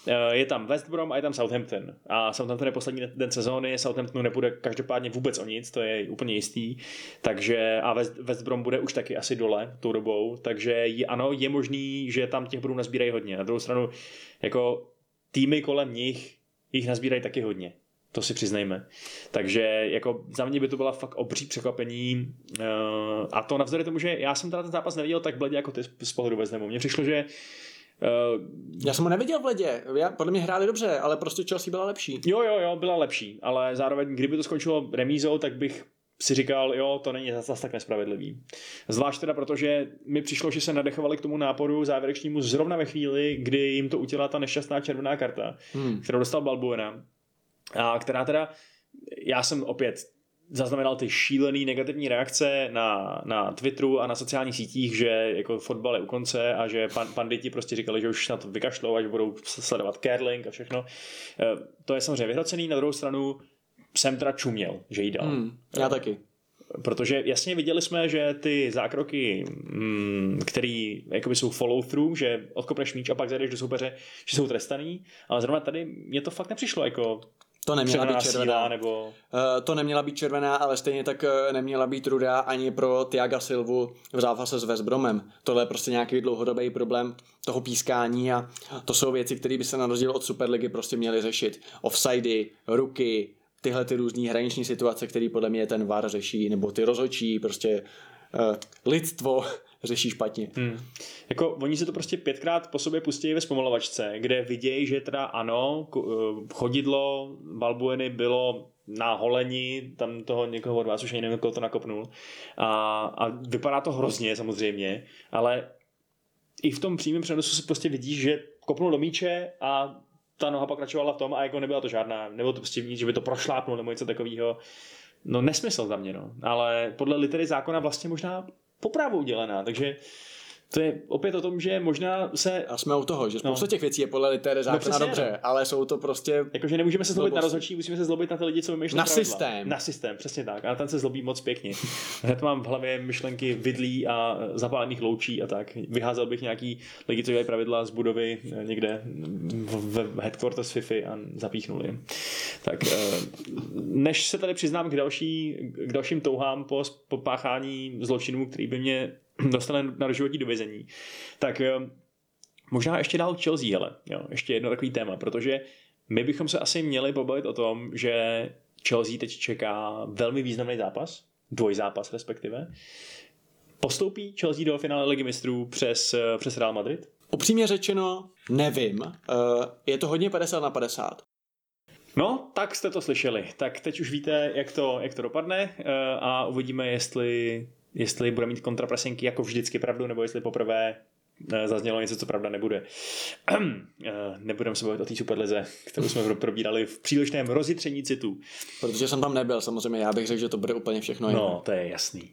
Uh, je tam West Brom a je tam Southampton. A Southampton je poslední den sezóny, Southamptonu nepůjde každopádně vůbec o nic, to je úplně jistý. Takže a West, West Brom bude už taky asi dole tou dobou, takže je, ano, je možný, že tam těch bodů nazbírají hodně. Na druhou stranu, jako týmy kolem nich jich nazbírají taky hodně. To si přiznejme. Takže jako za mě by to byla fakt obří překvapení uh, a to navzdory tomu, že já jsem teda ten zápas neviděl tak bledě jako ty z pohledu Veznemu. Mně přišlo, že Uh, já jsem ho neviděl v ledě, já, podle mě hráli dobře, ale prostě Chelsea byla lepší. Jo, jo, jo, byla lepší, ale zároveň, kdyby to skončilo remízou, tak bych si říkal, jo, to není zase tak nespravedlivý. Zvlášť teda, protože mi přišlo, že se nadechovali k tomu náporu závěrečnímu zrovna ve chvíli, kdy jim to utěla ta nešťastná červená karta, hmm. kterou dostal Balbuena a která teda já jsem opět zaznamenal ty šílený negativní reakce na, na Twitteru a na sociálních sítích, že jako fotbal je u konce a že pan, panditi prostě říkali, že už na to vykašlou a že budou sledovat curling a všechno. Eh, to je samozřejmě vyhrocený, na druhou stranu jsem teda čuměl, že jí dal. Hmm, já taky. Protože jasně viděli jsme, že ty zákroky, mm, který jakoby jsou follow-through, že odkopneš míč a pak zajdeš do soupeře, že jsou trestaný, ale zrovna tady mě to fakt nepřišlo jako to neměla být červená. nebo... Uh, to neměla být červená, ale stejně tak uh, neměla být rudá ani pro Tiaga Silvu v zápase s West Bromem. Tohle je prostě nějaký dlouhodobý problém toho pískání a to jsou věci, které by se na rozdíl od Superligy prostě měly řešit. Offsidy, ruky, tyhle ty různé hraniční situace, které podle mě ten VAR řeší, nebo ty rozhočí, prostě lidstvo [LAUGHS] řeší špatně. Hmm. Jako oni se to prostě pětkrát po sobě pustí ve zpomalovačce, kde vidějí, že teda ano, eh, chodidlo Balbueny bylo na holení tam toho někoho od vás, už ani nevím, koho to nakopnul. A, a vypadá to hrozně samozřejmě, ale i v tom přímém přenosu se prostě vidí, že kopnul do míče a ta noha pokračovala v tom a jako nebyla to žádná, nebo to prostě vidět, že by to prošlápnul nebo něco takového. No nesmysl za mě, no. Ale podle litery zákona vlastně možná poprávu udělaná, takže to je opět o tom, že možná se... A jsme u toho, že spousta no. těch věcí je podle litery zákona no, dobře, no. ale jsou to prostě... Jakože nemůžeme se zlobit na rozhodčí, musíme se zlobit na ty lidi, co vymýšlí Na pravidla. systém. Na systém, přesně tak. A ten se zlobí moc pěkně. [LAUGHS] Hned mám v hlavě myšlenky vidlí a zapálených loučí a tak. Vyházel bych nějaký lidi, co dělají pravidla z budovy eh, někde v headquarters FIFA a zapíchnul je. Tak eh, než se tady přiznám k, další, k dalším touhám po, po páchání zločinů, který by mě [CLEARS THROAT] dostane na doživotí do vězení. Tak eh, možná ještě dál Chelsea, hele, jo, ještě jedno takový téma, protože my bychom se asi měli pobavit o tom, že Chelsea teď čeká velmi významný zápas, dvojzápas respektive. Postoupí Chelsea do finále ligy mistrů přes, eh, přes Real Madrid? Upřímně řečeno, nevím. Eh, je to hodně 50 na 50. No, tak jste to slyšeli. Tak teď už víte, jak to, jak to dopadne a uvidíme, jestli jestli bude mít kontrapresinky jako vždycky pravdu, nebo jestli poprvé eh, zaznělo něco, co pravda nebude. [CLEARS THROAT] Eh, nebudeme se bavit o té superlize, kterou jsme probírali v přílišném rozjitření citů. Protože jsem tam nebyl, samozřejmě já bych řekl, že to bude úplně všechno jiné. No, to je jasný.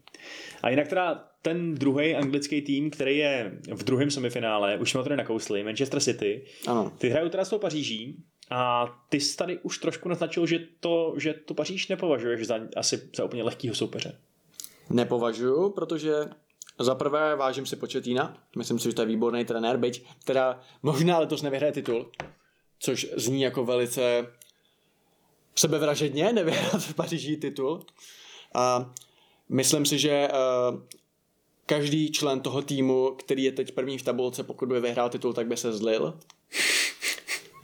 A jinak teda ten druhý anglický tým, který je v druhém semifinále, už jsme to tady nakousli, Manchester City, ano. ty hrajou teda s tou Paříží a ty jsi tady už trošku naznačil, že to, že to Paříž nepovažuješ za asi za úplně lehkého soupeře nepovažuju, protože za prvé vážím si Početína, myslím si, že to je výborný trenér, byť teda možná letos nevyhraje titul, což zní jako velice sebevražedně nevyhrát v Paříži titul. A myslím si, že uh, každý člen toho týmu, který je teď první v tabulce, pokud by vyhrál titul, tak by se zlil.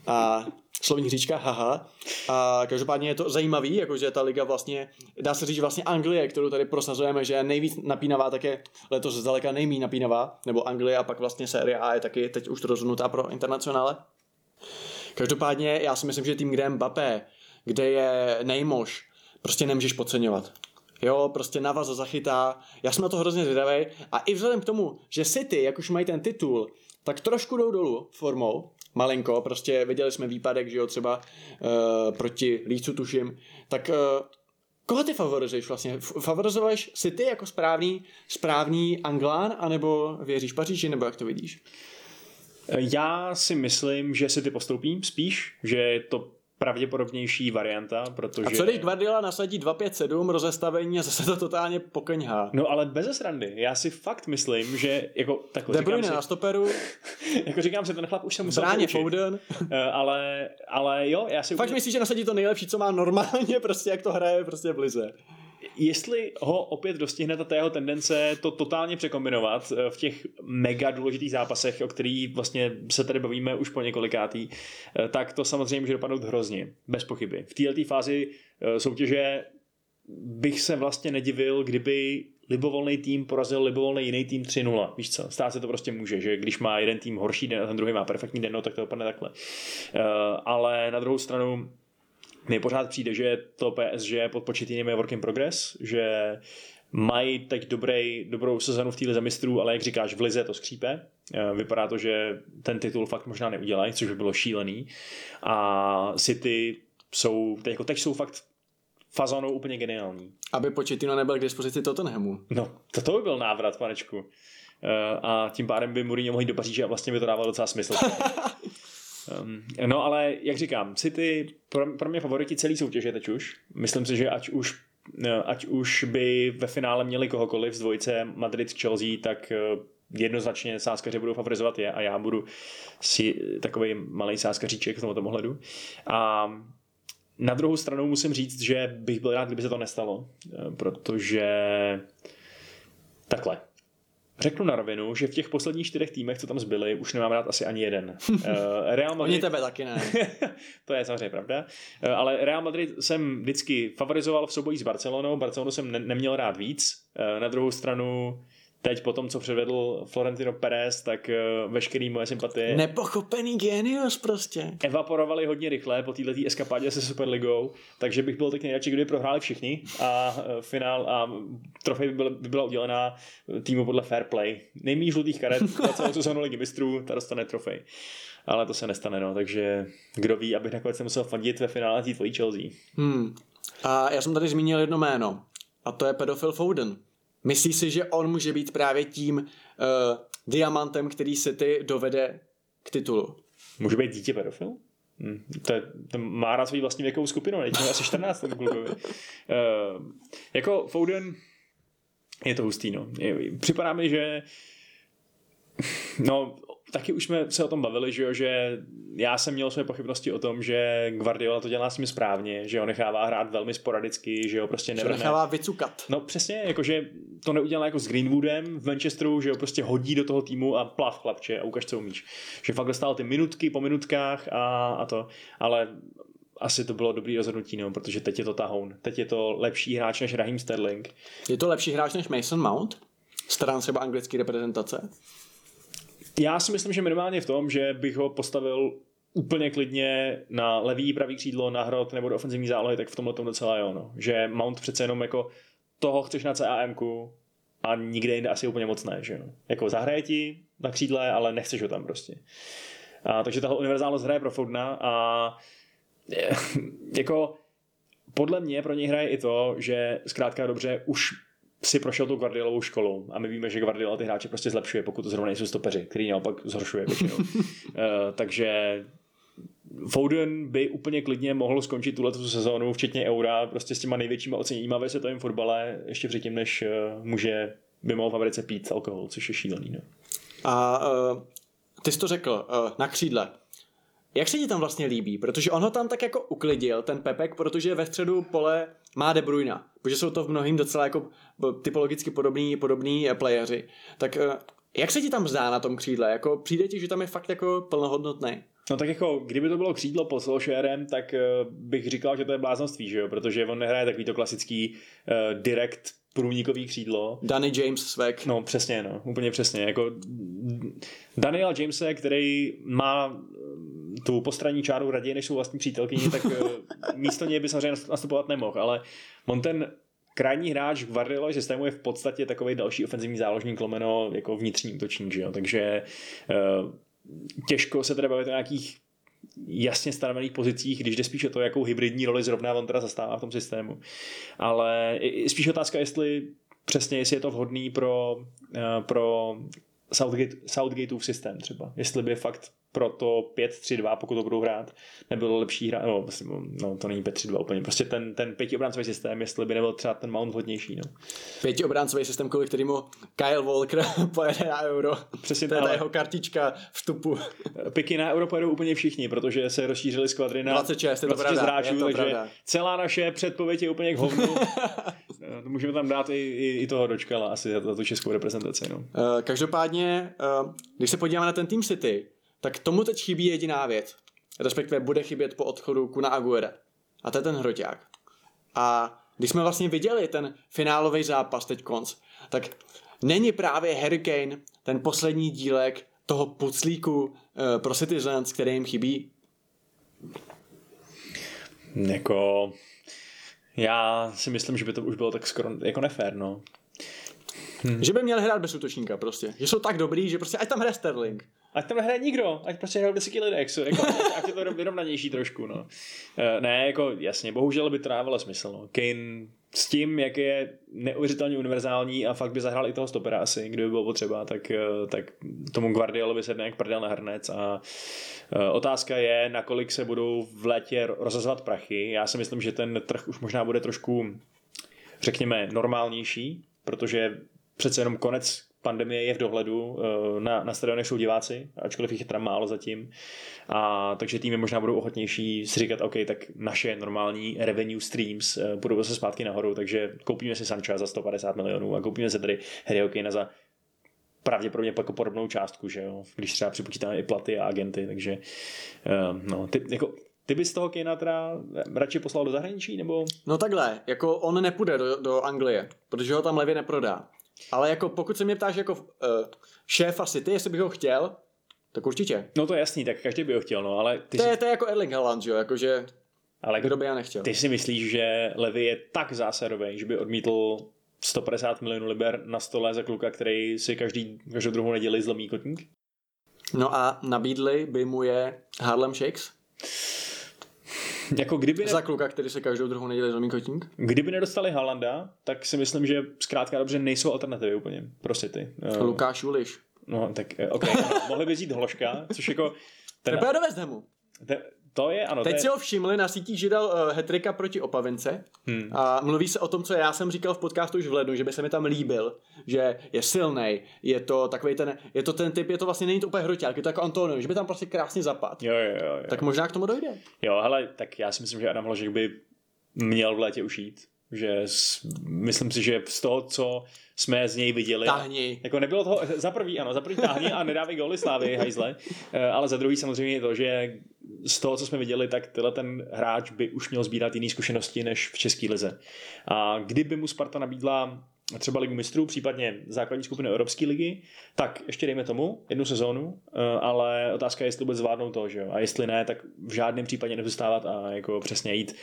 A slovní říčka, haha. A každopádně je to zajímavý, jakože ta liga vlastně, dá se říct, vlastně Anglie, kterou tady prosazujeme, že je nejvíc napínavá, tak je letos zdaleka nejmí napínavá, nebo Anglie a pak vlastně série A je taky teď už rozhodnutá pro internacionále. Každopádně já si myslím, že tým, kde je Mbappé, kde je Nejmoš, prostě nemůžeš podceňovat. Jo, prostě Navaz zachytá. Já jsem na to hrozně zvědavý. A i vzhledem k tomu, že City, jak už mají ten titul, tak trošku jdou dolů formou, malinko, prostě viděli jsme výpadek, že jo, třeba uh, proti Lícu tuším, tak uh, koho ty favorizuješ vlastně? Favorizuješ City jako správný, správný Anglán, anebo věříš Paříži, nebo jak to vidíš? Já si myslím, že City postoupí spíš, že je to pravděpodobnější varianta, protože... A co když Guardiola nasadí 2-5-7 rozestavení a zase to totálně pokeňhá? No ale bez srandy. Já si fakt myslím, že jako takhle De Bruyne si, na stoperu. [LAUGHS] jako říkám si, ten chlap už se musel Bráně Foden. Eh, ale, ale jo, já si... Fakt úplně... myslíš, že nasadí to nejlepší, co má normálně, [LAUGHS] prostě jak to hraje prostě v lize jestli ho opět dostihne ta jeho tendence to totálně překombinovat eh, v těch mega důležitých zápasech, o kterých vlastně se tady bavíme už po několikátý, eh, tak to samozřejmě může dopadnout hrozně, bez pochyby. V této fázi eh, soutěže bych se vlastně nedivil, kdyby libovolný tým porazil libovolný jiný tým 3-0. Víš co, stát se to prostě může, že když má jeden tým horší den a ten druhý má perfektní den, no, tak to dopadne takhle. ale na druhou stranu mně pořád přijde, že to PSG pod početým je work in progress, že mají teď dobrý, dobrou sezonu v týle mistrů, ale jak říkáš, v lize to skřípe. Eh, vypadá to, že ten titul fakt možná neudělají, což by bylo šílený. A City jsou, teď, jako teď jsou fakt fazónou úplně geniální. Aby Početino nebyl k dispozici Tottenhamu. No, to, to by byl návrat, panečku. Uh, a tím pádem by Mourinho mohl jít do Paříže a vlastně by to dávalo docela smysl. [LAUGHS] um, no ale, jak říkám, City pro, pro mě favoriti celý soutěže teď už. Myslím si, že ať už no, ať už by ve finále měli kohokoliv z dvojice Madrid-Chelsea, tak eh, jednoznačně sáskaři budou favorizovat je a já budu si takový malý sáskaříček v tomto ohledu. A na druhou stranu musím říct, že bych byl rád, kdyby se to nestalo, eh, protože takhle. Řeknu na rovinu, že v těch posledních čtyřech týmech, co tam zbyli, už nemám rád asi ani jeden. [LAUGHS] Eh, Real Madrid... Oni tebe taky ne. [LAUGHS] to je samozřejmě pravda. Eh, ale Real Madrid jsem vždycky favorizoval v souboji s Barcelonou. Barcelonu jsem ne- neměl rád víc. Na druhou stranu teď po tom, co předvedl Florentino Perez, tak uh, veškerý moje sympatie... Nepochopený genius prostě. Evaporovali hodně rychle po této eskapádě se Superligou, takže bych byl tak nejradši, kdyby prohráli všichni a uh, finál a trofej by, byla, by byla udělená týmu podle fair play. Nejmí žlutých karet na celou sezónu ligy mistrů, ta dostane trofej. Ale to se nestane, no, takže kdo ví, abych nakonec musel fandit ve finále tý tvojí Chelsea. Hmm. A já jsem tady zmínil jedno jméno, a to je pedofil Foden. Myslíš si, že on může být právě tím uh, diamantem, který se ty dovede k titulu? Může být dítě pedofil? Hmm. To, je, to má rád svůj vlastní věkovou skupinu, ne? asi 14 ten klukovi. Uh, jako Foden je to hustý, no. Připadá mi, že no, taky už jsme se o tom bavili, že, jo, že já jsem měl své pochybnosti o tom, že Guardiola to dělá s ním správně, že ho nechává hrát velmi sporadicky, že ho prostě nevrhne. Že nechává vycukat. No přesně, jakože to neudělal jako s Greenwoodem v Manchesteru, že ho prostě hodí do toho týmu a plav chlapče a ukaž, co umíš. Že fakt dostal ty minutky po minutkách a, a to, ale asi to bylo dobrý rozhodnutí, no, protože teď je to tahoun. Teď je to lepší hráč než Raheem Sterling. Je to lepší hráč než Mason Mount? Stran třeba anglické reprezentace? Já si myslím, že minimálně v tom, že bych ho postavil úplně klidně na levý, pravý křídlo, na hrot nebo do ofenzivní zálohy, tak v tomhle tom docela jo. No. Že Mount přece jenom jako toho chceš na CAM a nikde jinde asi úplně moc ne. Že jo. Jako zahraje ti na křídle, ale nechceš ho tam prostě. A, takže tahle univerzálnost hraje pro Foudna a [LAUGHS] jako podle mě pro něj hraje i to, že zkrátka dobře už si prošel tu Guardiolovou školou a my víme, že Guardiola ty hráče prostě zlepšuje, pokud to zrovna nejsou stopeři, který naopak zhoršuje většinou. [LAUGHS] uh, takže Foden by úplně klidně mohl skončit tuhle sezónu, včetně Eura, prostě s těma největšíma oceněníma ve světovém fotbale, ještě předtím, než uh, může by mohl v Americe pít alkohol, což je šílený. No. A uh, ty jsi to řekl, uh, na křídle. Jak se ti tam vlastně líbí? Protože on ho tam tak jako uklidil, ten Pepek, protože ve středu pole má De Bruyne, protože jsou to v mnohým docela jako typologicky podobný, podobný eh, playeři. Tak eh, jak se ti tam zdá na tom křídle? Jako přijde ti, že tam je fakt jako plnohodnotný? No tak jako, kdyby to bylo křídlo pod Solskjaerem, tak uh, bych říkal, že to je bláznoství, že jo? Protože on nehraje takový to klasický uh, direct průnikový křídlo. Danny James svek. No přesně, no, úplně přesně. Jako Daniel Jamese, který má tu postranní čáru raději než svou vlastní přítelkyni, tak [LAUGHS] místo něj by samozřejmě nastupovat nemohl, ale on ten krajní hráč Guardiola systému je v podstatě takový další ofenzivní záložník lomeno jako vnitřní útočník, že jo? takže uh, těžko se teda bavit o nějakých jasně stanovených pozicích, když jde spíš o to, jakou hybridní roli zrovna on teda zastává v tom systému. Ale spíš otázka, jestli přesně, jestli je to vhodný pro, uh, pro Southgate, Southgateův systém třeba. Jestli by fakt pro to 5-3-2, pokud to budou hrát, nebylo lepší hrát, no, no to není 5-3-2 úplně, prostě ten, ten pětiobráncový systém, jestli by nebyl třeba ten Mount vhodnější. No. Pětiobráncový systém, kvůli kterému Kyle Walker [LAUGHS] pojede na euro. Přesně to je ta jeho kartička vstupu. Piky na euro pojedou úplně všichni, protože se rozšířili skvadry na 26, 26 pravda, hráčů, takže pravda. celá naše předpověď je úplně k hovnu. [LAUGHS] Eh, můžeme tam dát i, i, i toho dočkala asi za, za tu českou reprezentaci. No. Uh, každopádně, uh, když se podíváme na ten Team City, tak tomu teď chybí jediná věc. Respektive bude chybět po odchodu Kuna Aguera. A to je ten hroťák. A když jsme vlastně viděli ten finálový zápas teď konc, tak není právě Harry Kane ten poslední dílek toho puclíku uh, pro Citizens, který jim chybí? Jako... Já si myslím, že by to už bylo tak skoro jako nefér, no. Hmm. Že by měli hrát bez útočníka prostě. Že jsou tak dobrý, že prostě ať tam hraje Sterling. Ať tam nehraje nikdo, ať prostě hrajou deseti lidé, jako, [LAUGHS] ať je to vyrovnanější trošku, no. Eh, ne, jako jasně, bohužel by to dávalo smysl, no. Kane s tím, jak je neuvěřitelně univerzální a fakt by zahrál i toho stopera asi, kdyby bylo potřeba, tak, eh, tak tomu Guardiolovi sedne jak prdel na hrnec a eh, otázka je, nakolik se budou v létě rozazvat prachy. Já si myslím, že ten trh už možná bude trošku, řekněme, normálnější, protože přece jenom konec pandemie je v dohledu, eh, na, na stadionech jsou diváci, ačkoliv jich je tam málo zatím. A takže týmy možná budou ochotnější si říkat, OK, tak naše normální revenue streams eh, budou zase zpátky nahoru, takže koupíme si Sancha za 150 milionů a koupíme si tady Harry Okina za pravděpodobně jako podobnou částku, že jo? když třeba připočítáme i platy a agenty, takže uh, no, ty, jako, ty bys toho Kejna teda radši poslal do zahraničí, nebo? No takhle, jako on nepůjde do, do Anglie, protože ho tam levě neprodá. Ale jako pokud se mě ptáš jako uh, šéfa City, jestli bych ho chtěl, tak určitě. No to je jasný, tak každý by ho chtěl, no, ale... Ty to, si... je, to je jako Erling Haaland, jo, jakože ale kdo by já nechtěl. Ty si myslíš, že Levy je tak zásadový, že by odmítl 150 milionů liber na stole za kluka, který si každý, každou druhou neděli zlomí kotník? No a nabídli by mu je Harlem Shakes? [LAUGHS] Jako kdyby ne... Za kluka, který se každou druhou neděli zlomí kotník? Kdyby nedostali Halanda, tak si myslím, že zkrátka dobře nejsou alternativy úplně pro City. Lukáš Uliš. No, tak eh, ok, mohli by vzít Hloška, což jako... Ten, Třeba do West Hamu. Ten, to je, ano. Teď je... si ho všimli na sítích, že dal uh, hetrika proti Opavince hmm. a mluví se o tom, co já jsem říkal v podcastu už v lednu, že by se mi tam líbil, že je silný, je to takový ten, je to ten typ, je to vlastně, není to úplně hroťák, je to jako Antonio, že by tam prostě krásně zapad. Jo, jo, jo, jo. Tak možná k tomu dojde. Jo, hele, tak já si myslím, že Adam Hložek by měl v létě ušít že s, myslím si, že z toho, co jsme z něj viděli. Tahni. Jako nebylo toho, za prvý, ano, za prvý tahni a nedávej góly slávy, [LAUGHS] hajzle, eh, ale za druhý samozřejmě to, že z toho, co jsme viděli, tak tenhle ten hráč by už měl sbírat jiné zkušenosti než v České lize. A kdyby mu Sparta nabídla třeba ligu mistrů, případně základní skupiny Evropské ligy, tak ještě dejme tomu jednu sezónu, eh, ale otázka je, jestli vůbec zvládnou to, že jo? A jestli ne, tak v žádném případě nezůstávat a jako přesně jít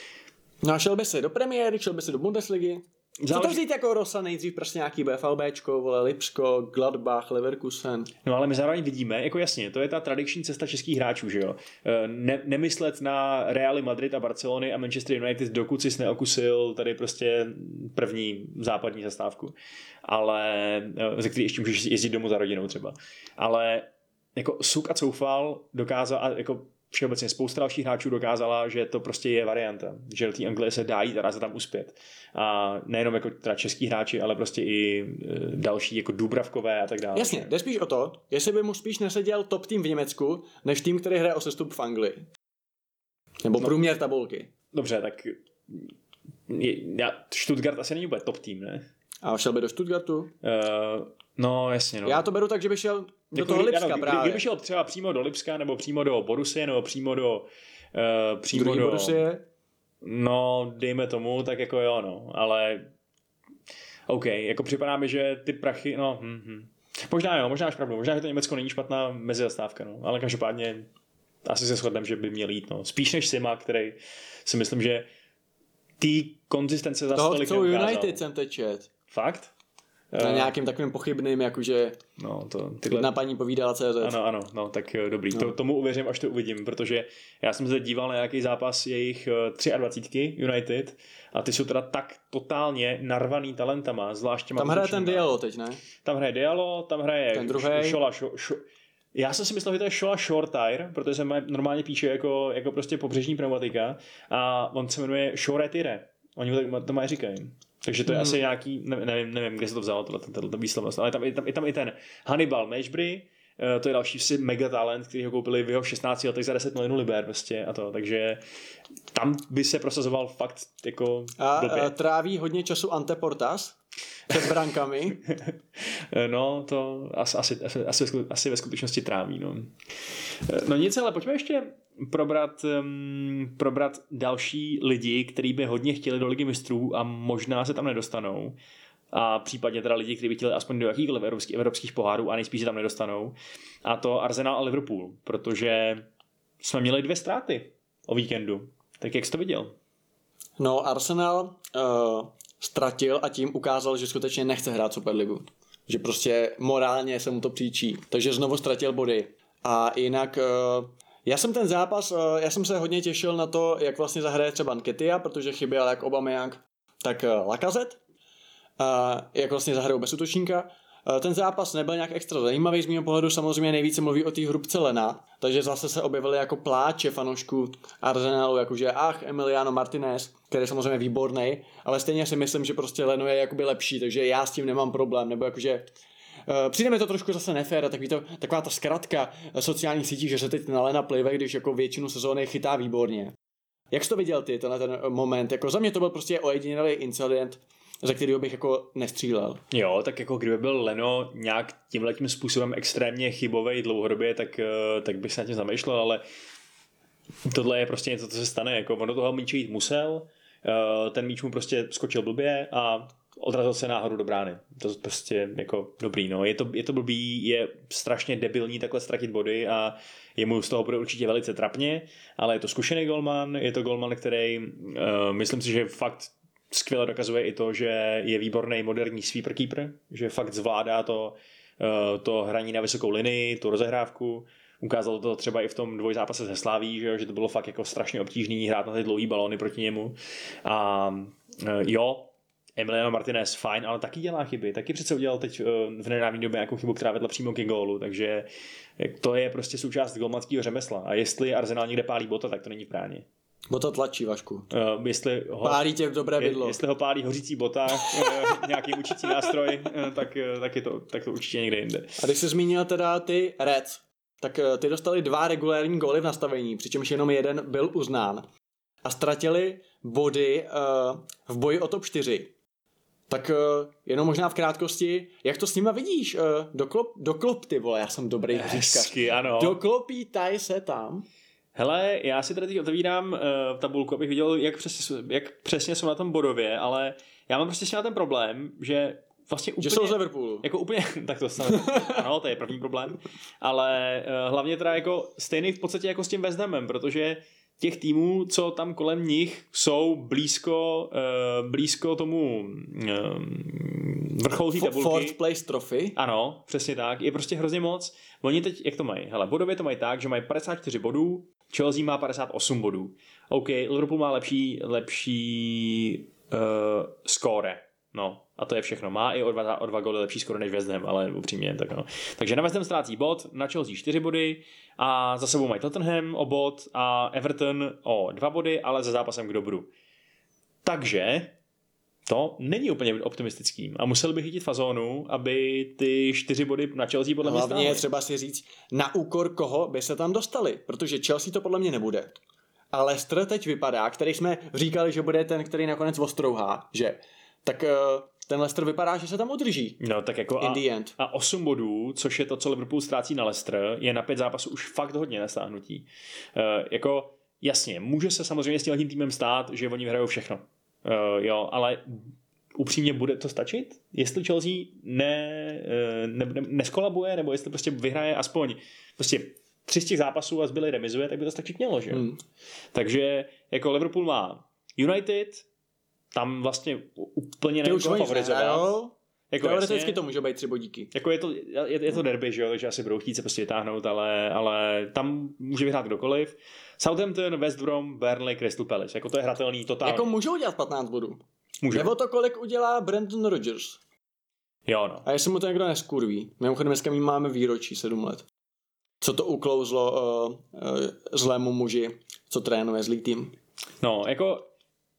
No a šel by si do premiéry, šel by si do Bundesligy. Záleží... Co to vzít jako Rosa nejdřív prostě nějaký BFLBčko, vole Lipsko, Gladbach, Leverkusen. No ale my zároveň vidíme, jako jasně, to je ta tradiční cesta českých hráčů, že jo. E, ne, nemyslet na Real Madrid a Barcelony a Manchester United, dokud jsi neokusil tady prostě první západní zastávku. Ale, e, ze který ještě můžeš jezdit domů za rodinou třeba. Ale jako Suk a Coufal dokázal, a jako všeobecně spousta dalších hráčů dokázala, že to prostě je varianta, že do té Anglie se dá jít a dá se tam uspět. A nejenom jako teda český hráči, ale prostě i e, další jako Dubravkové a tak dále. Jasně, jde spíš o to, jestli by mu spíš neseděl top tým v Německu, než tým, který hraje o sestup v Anglii. Nebo no, průměr tabulky. Dobře, tak je, já, Stuttgart asi není úplně top tým, ne? A šel by do Stuttgartu? Uh, no, jasně. No. Já to beru tak, že by šel do toho Lipska ano, právě. Kdyby šel třeba přímo do Lipska, nebo přímo do Borusie, nebo přímo do... Uh, přímo Druhý do... Borusie? No, dejme tomu, tak jako jo, no, ale OK, jako připadá mi, že ty prachy, no, hm, hm. možná jo, možná máš pravdu, možná, že to Německo není špatná mezizastávka, no, ale každopádně asi se shodneme, že by měl jít, no, spíš než Sima, který si myslím, že tý konzistence za Toho chcou United jsem teď čet. Fakt? Na uh, nějakým takovým pochybným, jakože no, to, tyhle... na paní povídala CZ. Ano, ano, no, tak eh, dobrý. No. To, tomu uvěřím, až to uvidím, protože já jsem se díval na nějaký zápas jejich 23 eh, United a ty jsou teda tak totálně narvaný talentama, zvlášť Tam hraje ten Diallo teď, ne? Tam hraje Diallo, tam hraje ten druhý. Šola, šo, šo, já jsem si myslel, že to je Shola Short Tire, protože se normálně píše jako, jako prostě pobřežní pneumatika a on se jmenuje Shore Tire. Oni to, to mají říkají. Takže to je mm. asi nějaký, nevím, nevím, kde se to vzalo, tohle výslovnost, ale tam, je tam, je tam i ten Hannibal Mashbury, eh, to je další si mega talent, který ho koupili v jeho 16 letech za 10 milionů liber prostě a to, takže tam by se prosazoval fakt jako A blbě. Eh, tráví hodně času Ante Portas před brankami. [LAUGHS] no, to asi, asi, asi, asi ve skutečnosti tráví, no. Eh, no nic, ale pojďme ještě probrat, um, probrat další lidi, kteří by hodně chtěli do ligy mistrů a možná se tam nedostanou. A případně teda lidi, kteří by chtěli aspoň do jakýchkoliv evropských, evropských pohárů a nejspíš se tam nedostanou. A to Arsenal a Liverpool, protože jsme měli dvě ztráty o víkendu. Tak jak jsi to viděl? No, Arsenal uh, ztratil a tím ukázal, že skutečně nechce hrát Superligu. Že prostě morálně se mu to příčí. Takže znovu ztratil body. A jinak já jsem ten zápas, já jsem se hodně těšil na to, jak vlastně zahraje třeba Nketia, protože chyběl jak Aubameyang, tak Lakazet. Jak vlastně zahrajou bez útočníka. Eh, ten zápas nebyl nějak extra zajímavý, z mého pohledu samozřejmě nejvíce mluví o té hrubce Lena, takže zase se objevily jako pláče fanoušků Arsenalu, jakože ach, Emiliano Martinez, který je samozřejmě výborný, ale stejně si myslím, že prostě Leno je jakoby lepší, takže já s tím nemám problém, nebo jakože přijde mi to trošku zase nefér, takový to, taková ta zkratka sociálních sítí, že se teď na Lena plive, když jako většinu sezóny chytá výborně. Jak jsi to viděl ty, tenhle ten moment? Jako za mě to byl prostě ojedinělý incident, za kterého bych jako nestřílel. Jo, tak jako kdyby byl Leno nějak tímhle tím způsobem extrémně chybový dlouhodobě, tak, eh, tak bych se na tím zamýšlel, ale tohle je prostě něco, co se stane. Jako on do toho míče jít musel, eh, ten míč mu prostě skočil blbě a odrazil se náhodou do brány. To prostě jako dobrý, no. Je to, je to blbý, je strašně debilní takhle ztratit body a jemu z toho bude určitě velice trapně, ale je to zkušený golman, je to golman, který uh, myslím si, že fakt skvěle dokazuje i to, že je výborný moderní sweeper keeper, že fakt zvládá to, eh, to hraní na vysokou linii, tu rozehrávku. Ukázalo to třeba i v tom dvojzápase se Sláví, že, že to bylo fakt jako strašně obtížný hrát na ty dlouhý balony proti němu. A eh, jo, Emiliano Martinez fajn, ale taky dělá chyby. Taky přece udělal teď eh, v nedávné době nějakou chybu, která vedla přímo ke gólu, takže to je prostě součást golmanského řemesla. A jestli Arsenal někde pálí bota, tak to není v bráně. Bota tlačí, Vašku. Uh, jestli ho, pálí tě v dobré bydlo. Jestli ho pálí hořící bota, [LAUGHS] nějaký učící nástroj, tak, tak, je to, tak to určitě někde jinde. A když jsi zmínil teda ty Reds, tak ty dostali dva regulární góly v nastavení, přičemž jenom jeden byl uznán. A ztratili body uh, v boji o top 4. Tak uh, jenom možná v krátkosti, jak to s nima vidíš? Uh, doklop, doklop ty vole, já jsem dobrý hříčkař. ano. Doklopítaj se tam. Hele, já si tady teď otevírám uh, tabulku, abych viděl, jak přesně, jak přesně jsou na tom bodově, ale já mám prostě s tím ten problém, že vlastně úplně... Že jsou z Liverpoolu. Jako úplně, [LAUGHS] tak to jsem, ano, to je první problém, ale uh, hlavně teda jako stejný v podstatě jako s tím West Hamem, protože těch týmů, co tam kolem nich jsou blízko, uh, blízko tomu uh, vrcholu té tabulky. Fourth place trophy. Ano, přesně tak. Je prostě hrozně moc. Oni teď, jak to mají? Hele, bodově to mají tak, že mají 54 bodů, Chelsea má 58 bodů. OK, Liverpool má lepší, lepší uh, score. No, a to je všechno. Má i o dva, o dva góly lepší skoro než West Ham, ale upřímně tak no. Takže na West Ham ztrácí bod, na Chelsea 4 body a za sebou mají Tottenham o bod a Everton o 2 body, ale za zápasem k dobru. Takže to není úplně optimistický. A musel bych chytit fazónu, aby ty čtyři body na Chelsea podle mě Hlavně je třeba si říct, na úkor koho by se tam dostali, protože Chelsea to podle mě nebude. A Leicester teď vypadá, který jsme říkali, že bude ten, který nakonec ostrouhá, že? Tak eh, ten Leicester vypadá, že se tam udrží. No tak jako a, the end. a 8 bodů, což je to, co Liverpool ztrácí na Leicester, je na pět zápasů už fakt hodně nestáhnutí. Uh, jako jasně, může se samozřejmě s tím týmem stát, že oni vyhrajou všechno. Uh, jo, ale upřímně bude to stačit? Jestli Chelsea ne, uh, ne, ne, neskolabuje, nebo jestli prostě vyhraje aspoň prostě tři z těch zápasů a zbyly remizuje, tak by to stačit mělo, že? Hmm. Takže jako Liverpool má United, tam vlastně úplně nevím, koho favorizovat. Jako Teoreticky to může být tři bodíky. Jako je to, je, je to derby, že jo, takže asi budou chtít se prostě vytáhnout, ale, ale tam může vyhrát kdokoliv. Southampton, West Brom, Burnley, Crystal Palace. Jako to je hratelný totálně. Jako můžou dělat 15 bodů. Může. Nebo to, kolik udělá Brandon Rodgers. Jo, no. A jestli mu to někdo neskurví. Mimochodem dneska my máme výročí 7 let. Co to uklouzlo uh, uh, zlému muži, co trénuje zlý tým. No, jako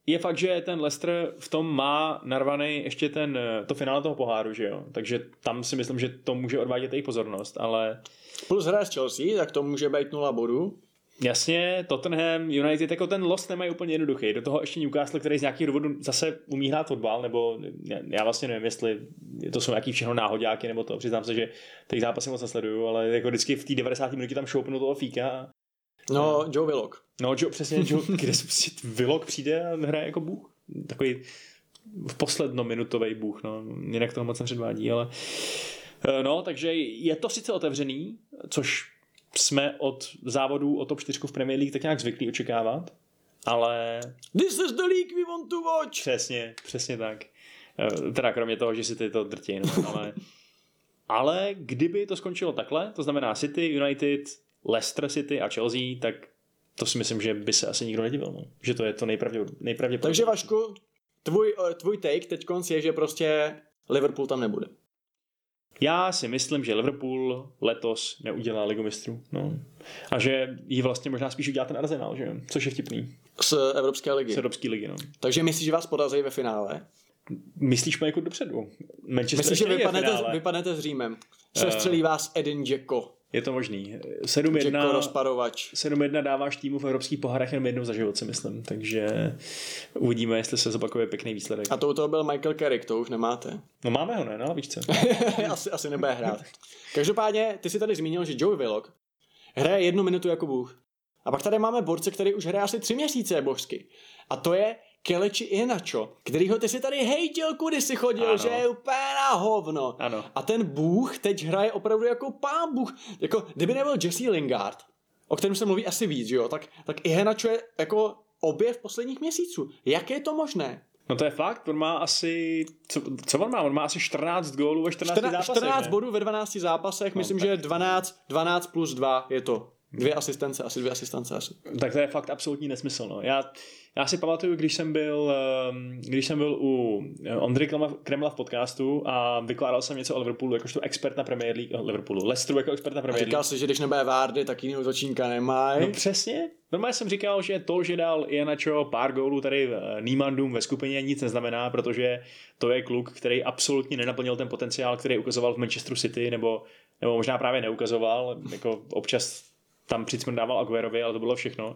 je fakt, že ten Leicester v tom má narvaný ještě ten, eh, to finále toho poháru, že jo? Takže tam si myslím, že to může odvádět jejich pozornost, ale... Plus hraje s Chelsea, tak to může být nula bodů. Jasně, Tottenham, United, jako ten lost nemají úplně jednoduchý. Do toho ještě Newcastle, který z nějakých důvodů zase umí hrát fotbal, nebo já vlastně nevím, jestli to jsou nějaký všechno náhodáky, nebo to. Přiznám se, že těch zápasy moc nesleduju, ale jako vždycky v té 90. minutě tam šoupnu toho fíka No, Joe Willock. No, Joe, přesně, Joe, kde prostě Willock přijde a hraje jako bůh. Takový v poslednominutový bůh, no. Jinak to moc nepředvádí, ale... Eh, no, takže je to sice otevřený, což jsme od závodů o top 4 v Premier League tak nějak zvyklí očekávat, ale... This is the league we want to watch! Přesně, přesně tak. Eh, teda kromě toho, že si ty to drtí, no, ale... ale kdyby to skončilo takhle, to znamená City, United, Leicester City a Chelsea, tak to si myslím, že by se asi nikdo nedivil. No. Že to je to nejpravděpodobnější. Takže Vašku, tvůj, eh, tvůj take teď je, že prostě Liverpool tam nebude. Já si myslím, že Liverpool letos neudělá ligu mistrů. No. A že ji vlastně možná spíš udělá ten Arsenal, že? což je vtipný. Z Evropské ligy. Z Evropské ligy, no. Takže myslíš, že vás podaří ve finále? Myslíš jako dopředu? Manchester Myslíš, že vypadnete, vypadnete s Římem? Přestřelí uh, vás Edin Dzeko. Je to možný. 7-1 dáváš týmu v evropských pohárech jenom jednou za život, si myslím. Takže uvidíme, jestli se zopakuje pěkný výsledek. A to u toho byl Michael Carrick, to už nemáte. No máme ho, ne? No, víš co? [LAUGHS] asi, asi nebude hrát. Každopádně, ty si tady zmínil, že Joey Willock hraje jednu minutu jako bůh. A pak tady máme borce, který už hraje asi tři měsíce božsky. A to je Keleči Inačo, ho ty si tady hejtil, kudy si chodil, ano. že je úplně na hovno. Ano. A ten bůh teď hraje opravdu jako pán bůh. Jako, kdyby nebyl Jesse Lingard, o kterém se mluví asi víc, jo, tak, tak Inačo je jako objev posledních měsíců. Jak je to možné? No to je fakt, on má asi, co, co on má? On má asi 14 gólů ve 14 14, zápasech, 14 ne? bodů ve 12 zápasech, no, myslím, že 12, 12 plus 2 je to. Dvě asistence, asi dvě asistence asi. Tak to je fakt absolutní nesmysl. No. Já, já si pamatuju, když jsem byl, ehm, když jsem byl u Ondry Kremla v podcastu a vykládal jsem něco o Liverpoolu jakožto expert na Premier League, oh, Liverpoolu, Leicesteru jako expert na Premier League. A říkal si, že když nebude Vardy, tak jiný útočníka nemají. No přesně. Normálně jsem říkal, že to, že dal Ianacho pár gólů tady Niemandům ve skupině nic neznamená, protože to je kluk, který absolutně nenaplnil ten potenciál, který ukazoval v Manchesteru City, nebo, nebo možná právě neukazoval, jako občas tam přicmrdával Aguerovi, ale to bylo všechno.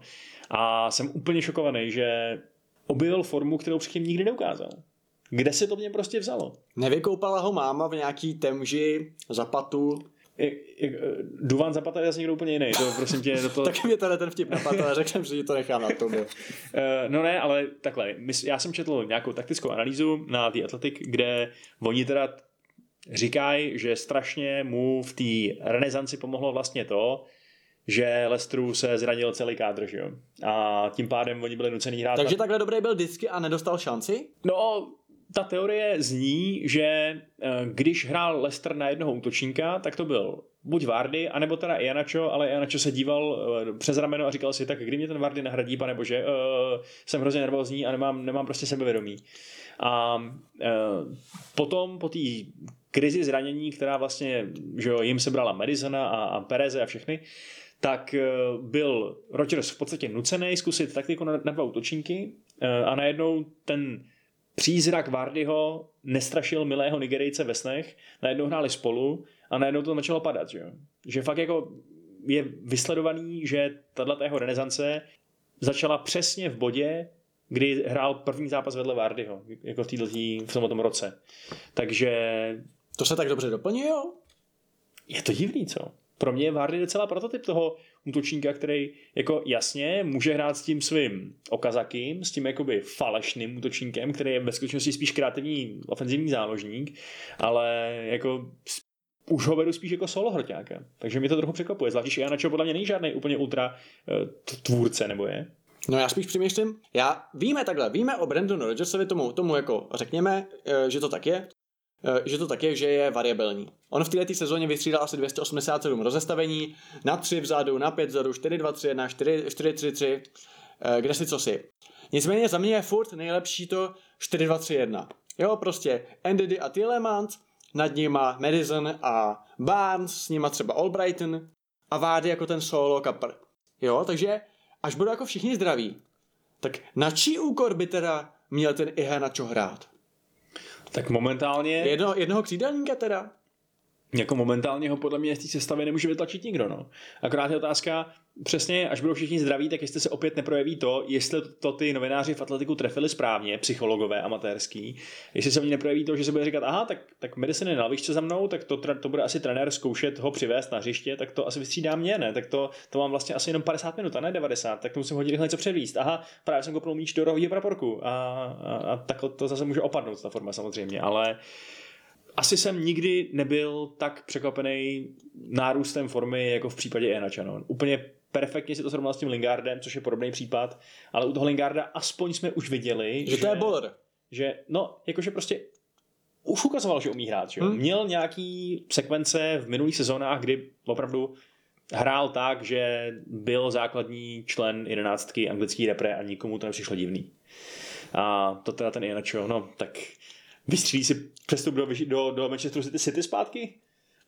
A jsem úplně šokovaný, že objevil formu, kterou předtím nikdy neukázal. Kde se to mě prostě vzalo? Nevykoupala ho máma v nějaký temži, zapatu, jak, jak, Duvan Zapata je zase někdo úplně jiný. To, prosím tě, do toho... [LAUGHS] Taky mě tady ten vtip napadl, ale řekl jsem že to nechám na tom. uh, [LAUGHS] no ne, ale takhle. Já jsem četl nějakou taktickou analýzu na The Athletic, kde oni teda říkají, že strašně mu v té renesanci pomohlo vlastně to, že Lestru se zranil celý kádr, že jo? A tím pádem oni byli nucený hrát. Takže takhle dobrý byl vždycky a nedostal šanci? No, ta teorie zní, že eh, když hrál Lester na jednoho útočníka, tak to byl buď Vardy, anebo teda Ianacho, ale Ianacho se díval eh, přes rameno a říkal si, tak kdy mě ten Vardy nahradí, pane bože, uh, jsem hrozně nervózní a nemám, nemám prostě sebevědomí. A uh, potom po té krizi zranění, která vlastně, že jo, jim sebrala Madisona a, a Pereze a všechny, tak eh, byl Rodgers v podstatě nucený zkusit taktiku na, na dva útočníky eh, a najednou ten přízrak Vardyho nestrašil milého Nigerijce ve snech, najednou hráli spolu a najednou to začalo padat, že, že fakt jako je vysledovaný, že tato jeho renesance začala přesně v bodě, kdy hrál první zápas vedle Vardyho, jako v, této, v tomto roce. Takže... To se tak dobře doplňuje, Je to divný, co? Pro mě je Vardy docela prototyp toho útočníka, který jako jasně může hrát s tím svým okazakým, s tím jakoby falešným útočníkem, který je ve skutečnosti spíš kreativní ofenzivní záložník, ale jako už ho vedu spíš jako solo hroťáka. Takže mi to trochu překvapuje. Zvlášť, že čo podle mě není žádný úplně ultra uh, tvůrce, nebo je? No já spíš přemýšlím, já víme takhle, víme o Brandonu Rodgersovi tomu, tomu jako řekněme, eh, že to tak je, Eh, že to tak je, že je variabilní. On v této sezóně vystřídal asi 287 rozestavení, na 3 vzadu, na 5 vzadu, 4, 2, 3, 1, 4, 4, 3, 3, kde si co si. Nicméně za mě je furt nejlepší to 4, 2, 3, 1. Jo, prostě Andy a Tillemans, nad nima Madison a Barnes, s nima třeba Albrighton a Vády jako ten solo kapr. Jo, takže až budou jako všichni zdraví, tak na čí úkor by teda měl ten Ihe na čo hrát? Tak momentálně... Jedno, jednoho křídelníka teda? Jako momentálně ho podle mě z té sestavy nemůže vytlačit nikdo. No. Akorát je otázka, přesně, až budou všichni zdraví, tak jestli se opět neprojeví to, jestli to ty novináři v atletiku trefili správně, psychologové, amatérský, jestli se oni neprojeví to, že se bude říkat, aha, tak, tak medicine je na výšce za mnou, tak to, to bude asi trenér zkoušet ho přivést na hřiště, tak to asi vystřídá mě, ne? Tak to, to mám vlastně asi jenom 50 minut a ne 90, tak to musím hodit něco předvíst. Aha, právě jsem kopnul míč do rohového praporku a, a, a, tak to zase může opadnout ta forma samozřejmě, ale asi jsem nikdy nebyl tak překvapený nárůstem formy jako v případě Enacha. No. Úplně perfektně si to srovnal s tím Lingardem, což je podobný případ, ale u toho Lingarda aspoň jsme už viděli, že, že to je bowler. Že, no, jakože prostě už ukazoval, že umí hrát. Že? Hmm. Měl nějaký sekvence v minulých sezónách, kdy opravdu hrál tak, že byl základní člen jedenáctky anglický repre a nikomu to nepřišlo divný. A to teda ten Ianacho, no tak vystřílí si přestup do, do, do Manchester City, City zpátky?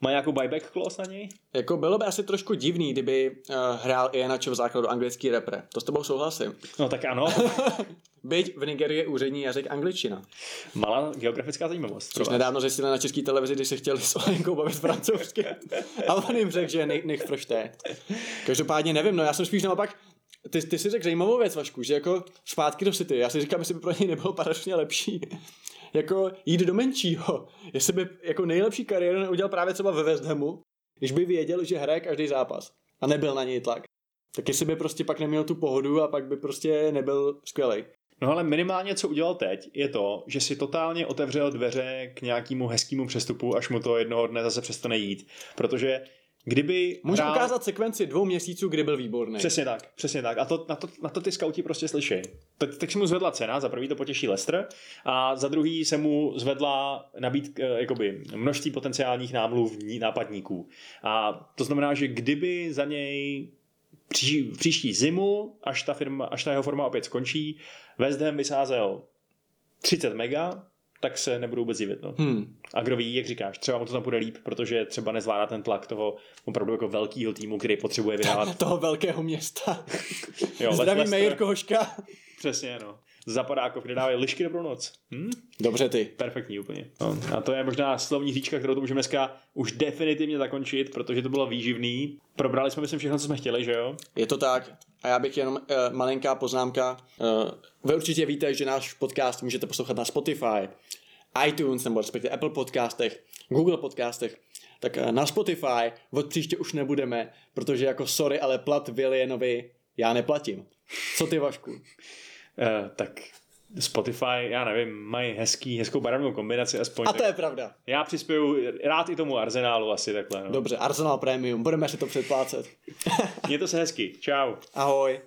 Má nějakou buyback clause na něj? Jako bylo by asi trošku divný, kdyby uh, hrál Ianacho v základu anglický repre. To s tebou souhlasím. No tak ano. [LAUGHS] Byť v Nigerii je úřední jazyk angličtina. Malá geografická zajímavost. Což nedávno zjistili na české televizi, když se chtěli s Olenkou bavit francouzsky. [LAUGHS] A on jim řekl, že nech, nech frošte. Každopádně nevím, no já jsem spíš naopak ty, ty si řekl zajímavou věc, Vašku, že jako zpátky do City, já si říkám, jestli by pro něj nebylo paradoxně lepší [LAUGHS] jako jít do menšího. Jestli by jako nejlepší kariéru neudělal právě třeba ve West Hamu, když by věděl, že hraje každý zápas a nebyl na něj tlak. Tak jestli by prostě pak neměl tu pohodu a pak by prostě nebyl skvělý. No ale minimálně, co udělal teď, je to, že si totálně otevřel dveře k nějakému hezkému přestupu, až mu to jednoho dne zase přestane jít. Protože Kdyby Můžu hrál... ukázat sekvenci dvou měsíců, kdy byl výborný. Přesně tak, přesně tak. A to, na, to, na to ty skauti prostě slyší. Tak, se mu zvedla cena, za prvý to potěší Lester a za druhý se mu zvedla nabít eh, jakoby, množství potenciálních námluv nápadníků. A to znamená, že kdyby za něj pří, příští zimu, až ta, firma, až ta jeho forma opět skončí, West Ham vysázel 30 mega, tak se nebudu vůbec divit. No. Hmm. A kdo ví, jak říkáš, třeba mu to tam bude líp, protože třeba nezvládá ten tlak toho opravdu jako velkého týmu, který potřebuje vydávat. [LAUGHS] toho velkého města. [LAUGHS] jo, Zdravíme Jirko Hoška. Přesně, no. Zapadákov, kde dávají lišky dobrou noc. Hm? Dobře ty. Perfektní úplně. No. A to je možná slovní říčka, kterou to můžeme dneska už definitivně zakončit, protože to bylo výživný. Probrali jsme, myslím, všechno, co jsme chtěli, že jo? Je to tak. A já bych jenom uh, malinká poznámka. Uh, vy určitě víte, že náš podcast můžete poslouchat na Spotify, iTunes nebo respektive Apple podcastech, Google podcastech. Tak uh, na Spotify od příště už nebudeme, protože jako sorry, ale plat Willianovi já neplatím. Co ty, Vašku? Uh, tak Spotify, já nevím, mají hezký, hezkou barevnou kombinaci aspoň. A to je pravda. Já přispěju rád i tomu Arsenálu asi takhle. No. Dobře, Arsenal Premium, budeme si to předplácet. Mějte se hezky, čau. Ahoj.